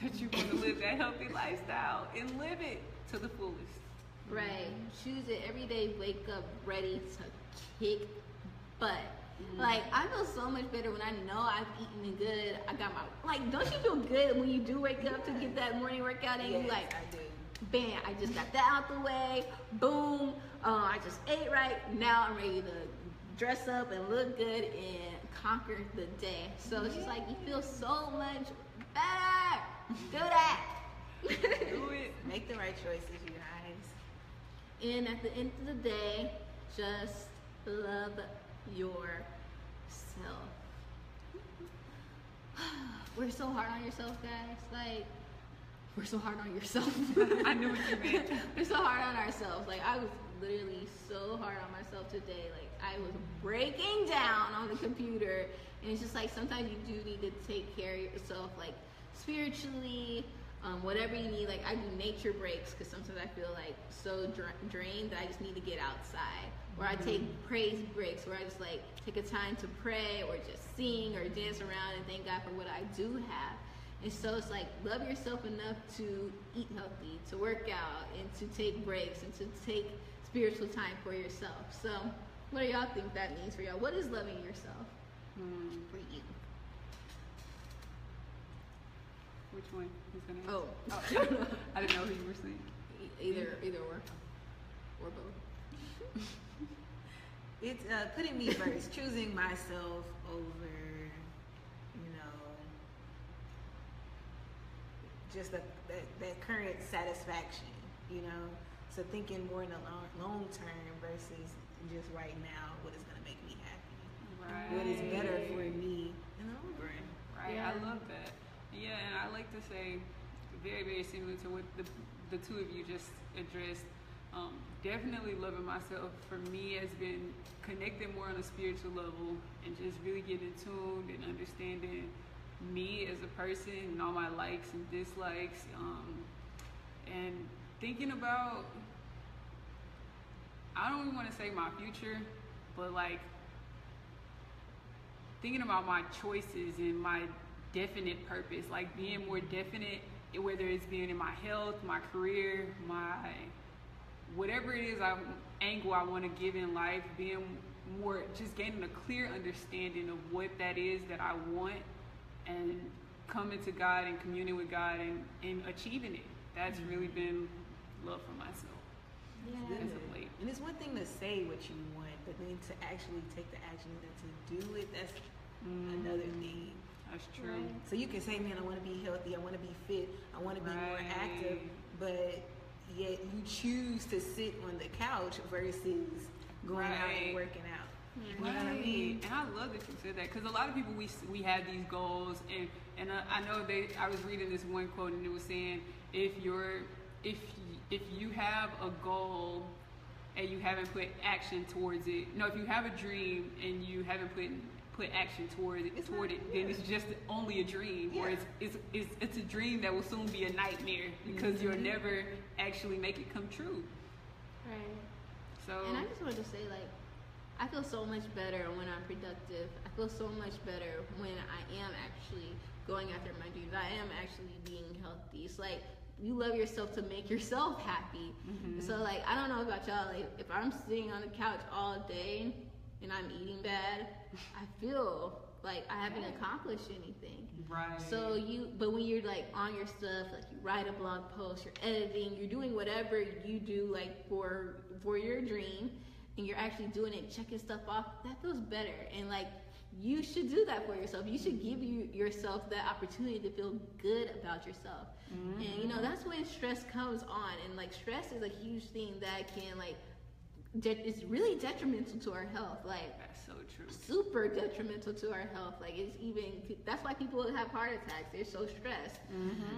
that you want to live that healthy lifestyle and live it to the fullest. Right. Choose it every day. Wake up ready to kick butt. Like I feel so much better when I know I've eaten good. I got my like. Don't you feel good when you do wake up to get that morning workout and Yes, you like, I do. bam! I just got that out the way. Boom! Uh, I just ate right. Now I'm ready to dress up and look good and conquer the day. So it's just like you feel so much better. Do that. Do it. Make the right choices, you guys. And at the end of the day, just love yourself. We're so hard on yourself, guys. Like, we're so hard on yourself. I knew what you meant. we're so hard on ourselves. Like, I was literally so hard on myself today. Like, I was breaking down on the computer. And it's just like sometimes you do need to take care of yourself, like spiritually, um, whatever you need. Like I do nature breaks because sometimes I feel like so dra- drained that I just need to get outside. Or I take praise breaks where I just like take a time to pray or just sing or dance around and thank God for what I do have. And so it's like love yourself enough to eat healthy, to work out, and to take breaks and to take spiritual time for yourself. So, what do y'all think that means for y'all? What is loving yourself Hmm, for you? which one? Who's gonna answer? Oh, I didn't know who you were saying. Either either or, or both. It's uh, putting me first, choosing myself over, you know, just that, that, that current satisfaction, you know. So thinking more in the long, long term versus just right now, what is going to make me happy? Right. What is better for me in the long run? Right. Yeah. I love that. Yeah, and I like to say very, very similar to what the the two of you just addressed. Um, definitely loving myself for me has been connecting more on a spiritual level and just really getting tuned and understanding me as a person and all my likes and dislikes. Um, and thinking about I don't even want to say my future, but like thinking about my choices and my definite purpose, like being more definite, whether it's being in my health, my career, my whatever it is I angle I want to give in life, being more just gaining a clear understanding of what that is that I want and coming to God and communing with God and, and achieving it. That's mm-hmm. really been love for myself. Yeah. As of late. And it's one thing to say what you want, but then to actually take the action and to do it, that's another mm-hmm. thing. That's true. Right. So you can say, man, I want to be healthy, I want to be fit, I want to be more active, but yet you choose to sit on the couch versus going out and working out. You know what I mean? And I love that you said that because a lot of people we we have these goals and and I, I know they I was reading this one quote and it was saying if you're if if you have a goal and you haven't put action towards it no if you have a dream and you haven't put put action toward it It's toward it then it's just only a dream or it's, it's it's it's a dream that will soon be a nightmare because you'll Mhm. never actually make it come true Right. so And I just wanted to say, like, I feel so much better when I'm productive. I feel so much better when I am actually going after my dreams. I am actually being healthy. It's like you love yourself to make yourself happy. Mhm. So, like, I don't know about y'all. Like, if I'm sitting on the couch all day and I'm eating bad, I feel like I haven't accomplished anything. right So you, but when you're like on your stuff, like you write a blog post, you're editing, you're doing whatever you do like for for your dream, and you're actually doing it, checking stuff off. That feels better, and like you should do that for yourself. You should give you yourself that opportunity to feel good about yourself. And you know mm-hmm. that's when stress comes on, and like stress is a huge thing that can like. De- it's really detrimental to our health. Like that's so true super detrimental to our health. Like it's even that's why people have heart attacks. They're so stressed,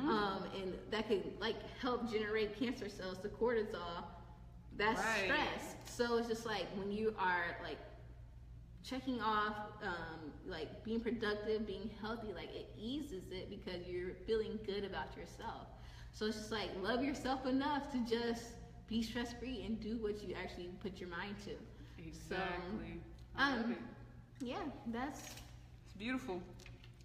um, and that can like help generate cancer cells. The cortisol, that's Right. stress. So it's just like when you are like checking off, um, like being productive, being healthy, like it eases it because you're feeling good about yourself. So it's just like love yourself enough to just be stress free and do what you actually put your mind to. Exactly. I love um, it. Yeah, that's It's beautiful.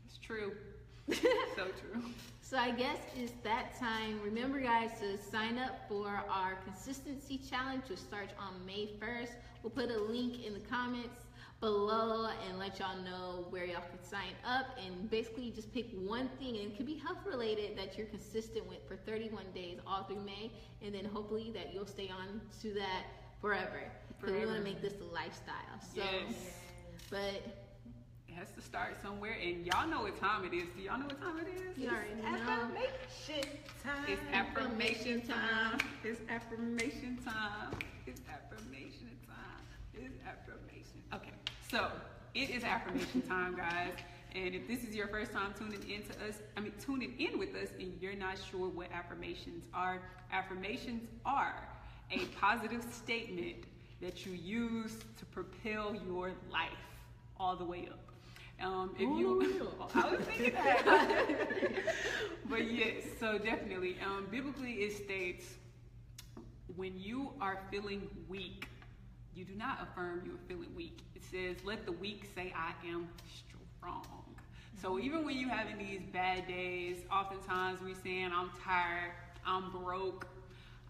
It's true. so true. So I guess it's that time. Remember, guys, to sign up for our consistency challenge, which starts on May 1st. We'll put a link in the comments below and let y'all know where y'all can sign up and basically just pick one thing and it could be health related that you're consistent with for 31 days all through May and then hopefully that you'll stay on to that forever because we want to make this a lifestyle. So, Yes. but It has to start somewhere, and y'all know what time it is. Do y'all know what time it is? you already know. Affirmation time. It's affirmation time. It's affirmation time. It's affirmation time. It's affirmation. Okay, so it is affirmation time, guys. And if this is your first time tuning in to us, I mean tuning in with us, and you're not sure what affirmations are, affirmations are a positive statement that you use to propel your life all the way up. Um, if you, I was thinking that. but yes, so definitely. Um, biblically, it states when you are feeling weak, you do not affirm you are feeling weak. It says, let the weak say, I am strong. So mm-hmm. even when you're having these bad days, oftentimes we saying, I'm tired, I'm broke,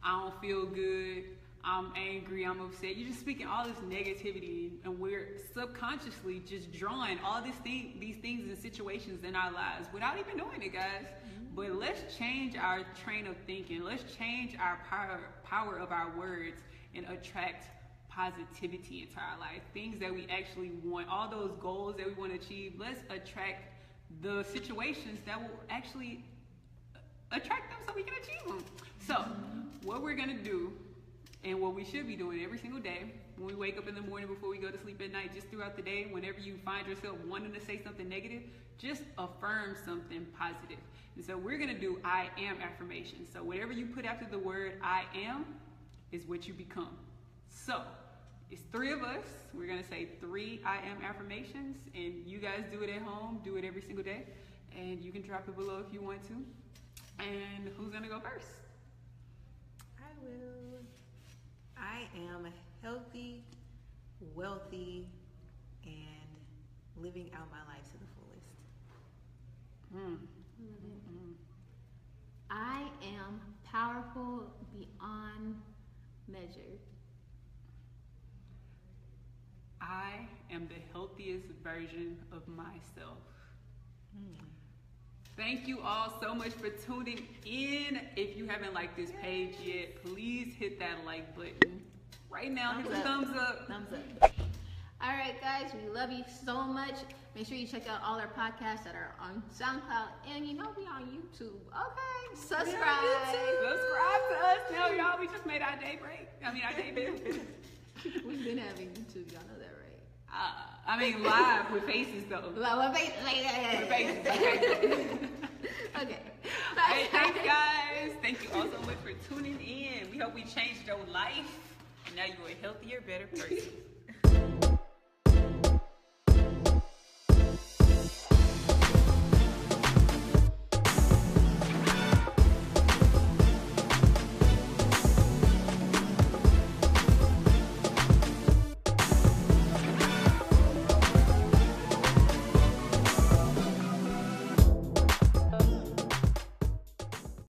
I don't feel good, I'm angry, I'm upset. You're just speaking all this negativity, and we're subconsciously just drawing all these thing, these things and situations in our lives without even knowing it, guys. Mm-hmm. But let's change our train of thinking. Let's change our power, power of our words and attract positivity into our life. Things that we actually want, all those goals that we want to achieve. Let's attract the situations that will actually uh, attract them so we can achieve them. So, what we're gonna do, and what we should be doing every single day when we wake up in the morning before we go to sleep at night, just throughout the day, whenever you find yourself wanting to say something negative, just affirm something positive. And so, we're gonna do I am affirmation. So, whatever you put after the word I am is what you become. So, it's three of us. We're gonna say three I am affirmations, and you guys do it at home. Do it every single day, and you can drop it below if you want to. And who's gonna go first? I will. I am healthy, wealthy, and living out my life to the fullest. Mm. I am powerful beyond measure. I am the healthiest version of myself. Thank you all so much for tuning in. If you haven't liked this page yet, please hit that like button right now. Hit the Thumbs thumbs up. Thumbs up. All right, guys, we love you so much. Make sure you check out all our podcasts that are on SoundCloud and you know we on YouTube. Okay, subscribe. Subscribe to us now, y'all. We just made our day break. I mean, our day debut. We've been having YouTube. Y'all know that, right? Uh, I mean, live with faces though. Well, what face? With faces. Okay. Okay. Hey, thanks, guys. Thank you all so much for tuning in. We hope we changed your life. And now you're a healthier, better person.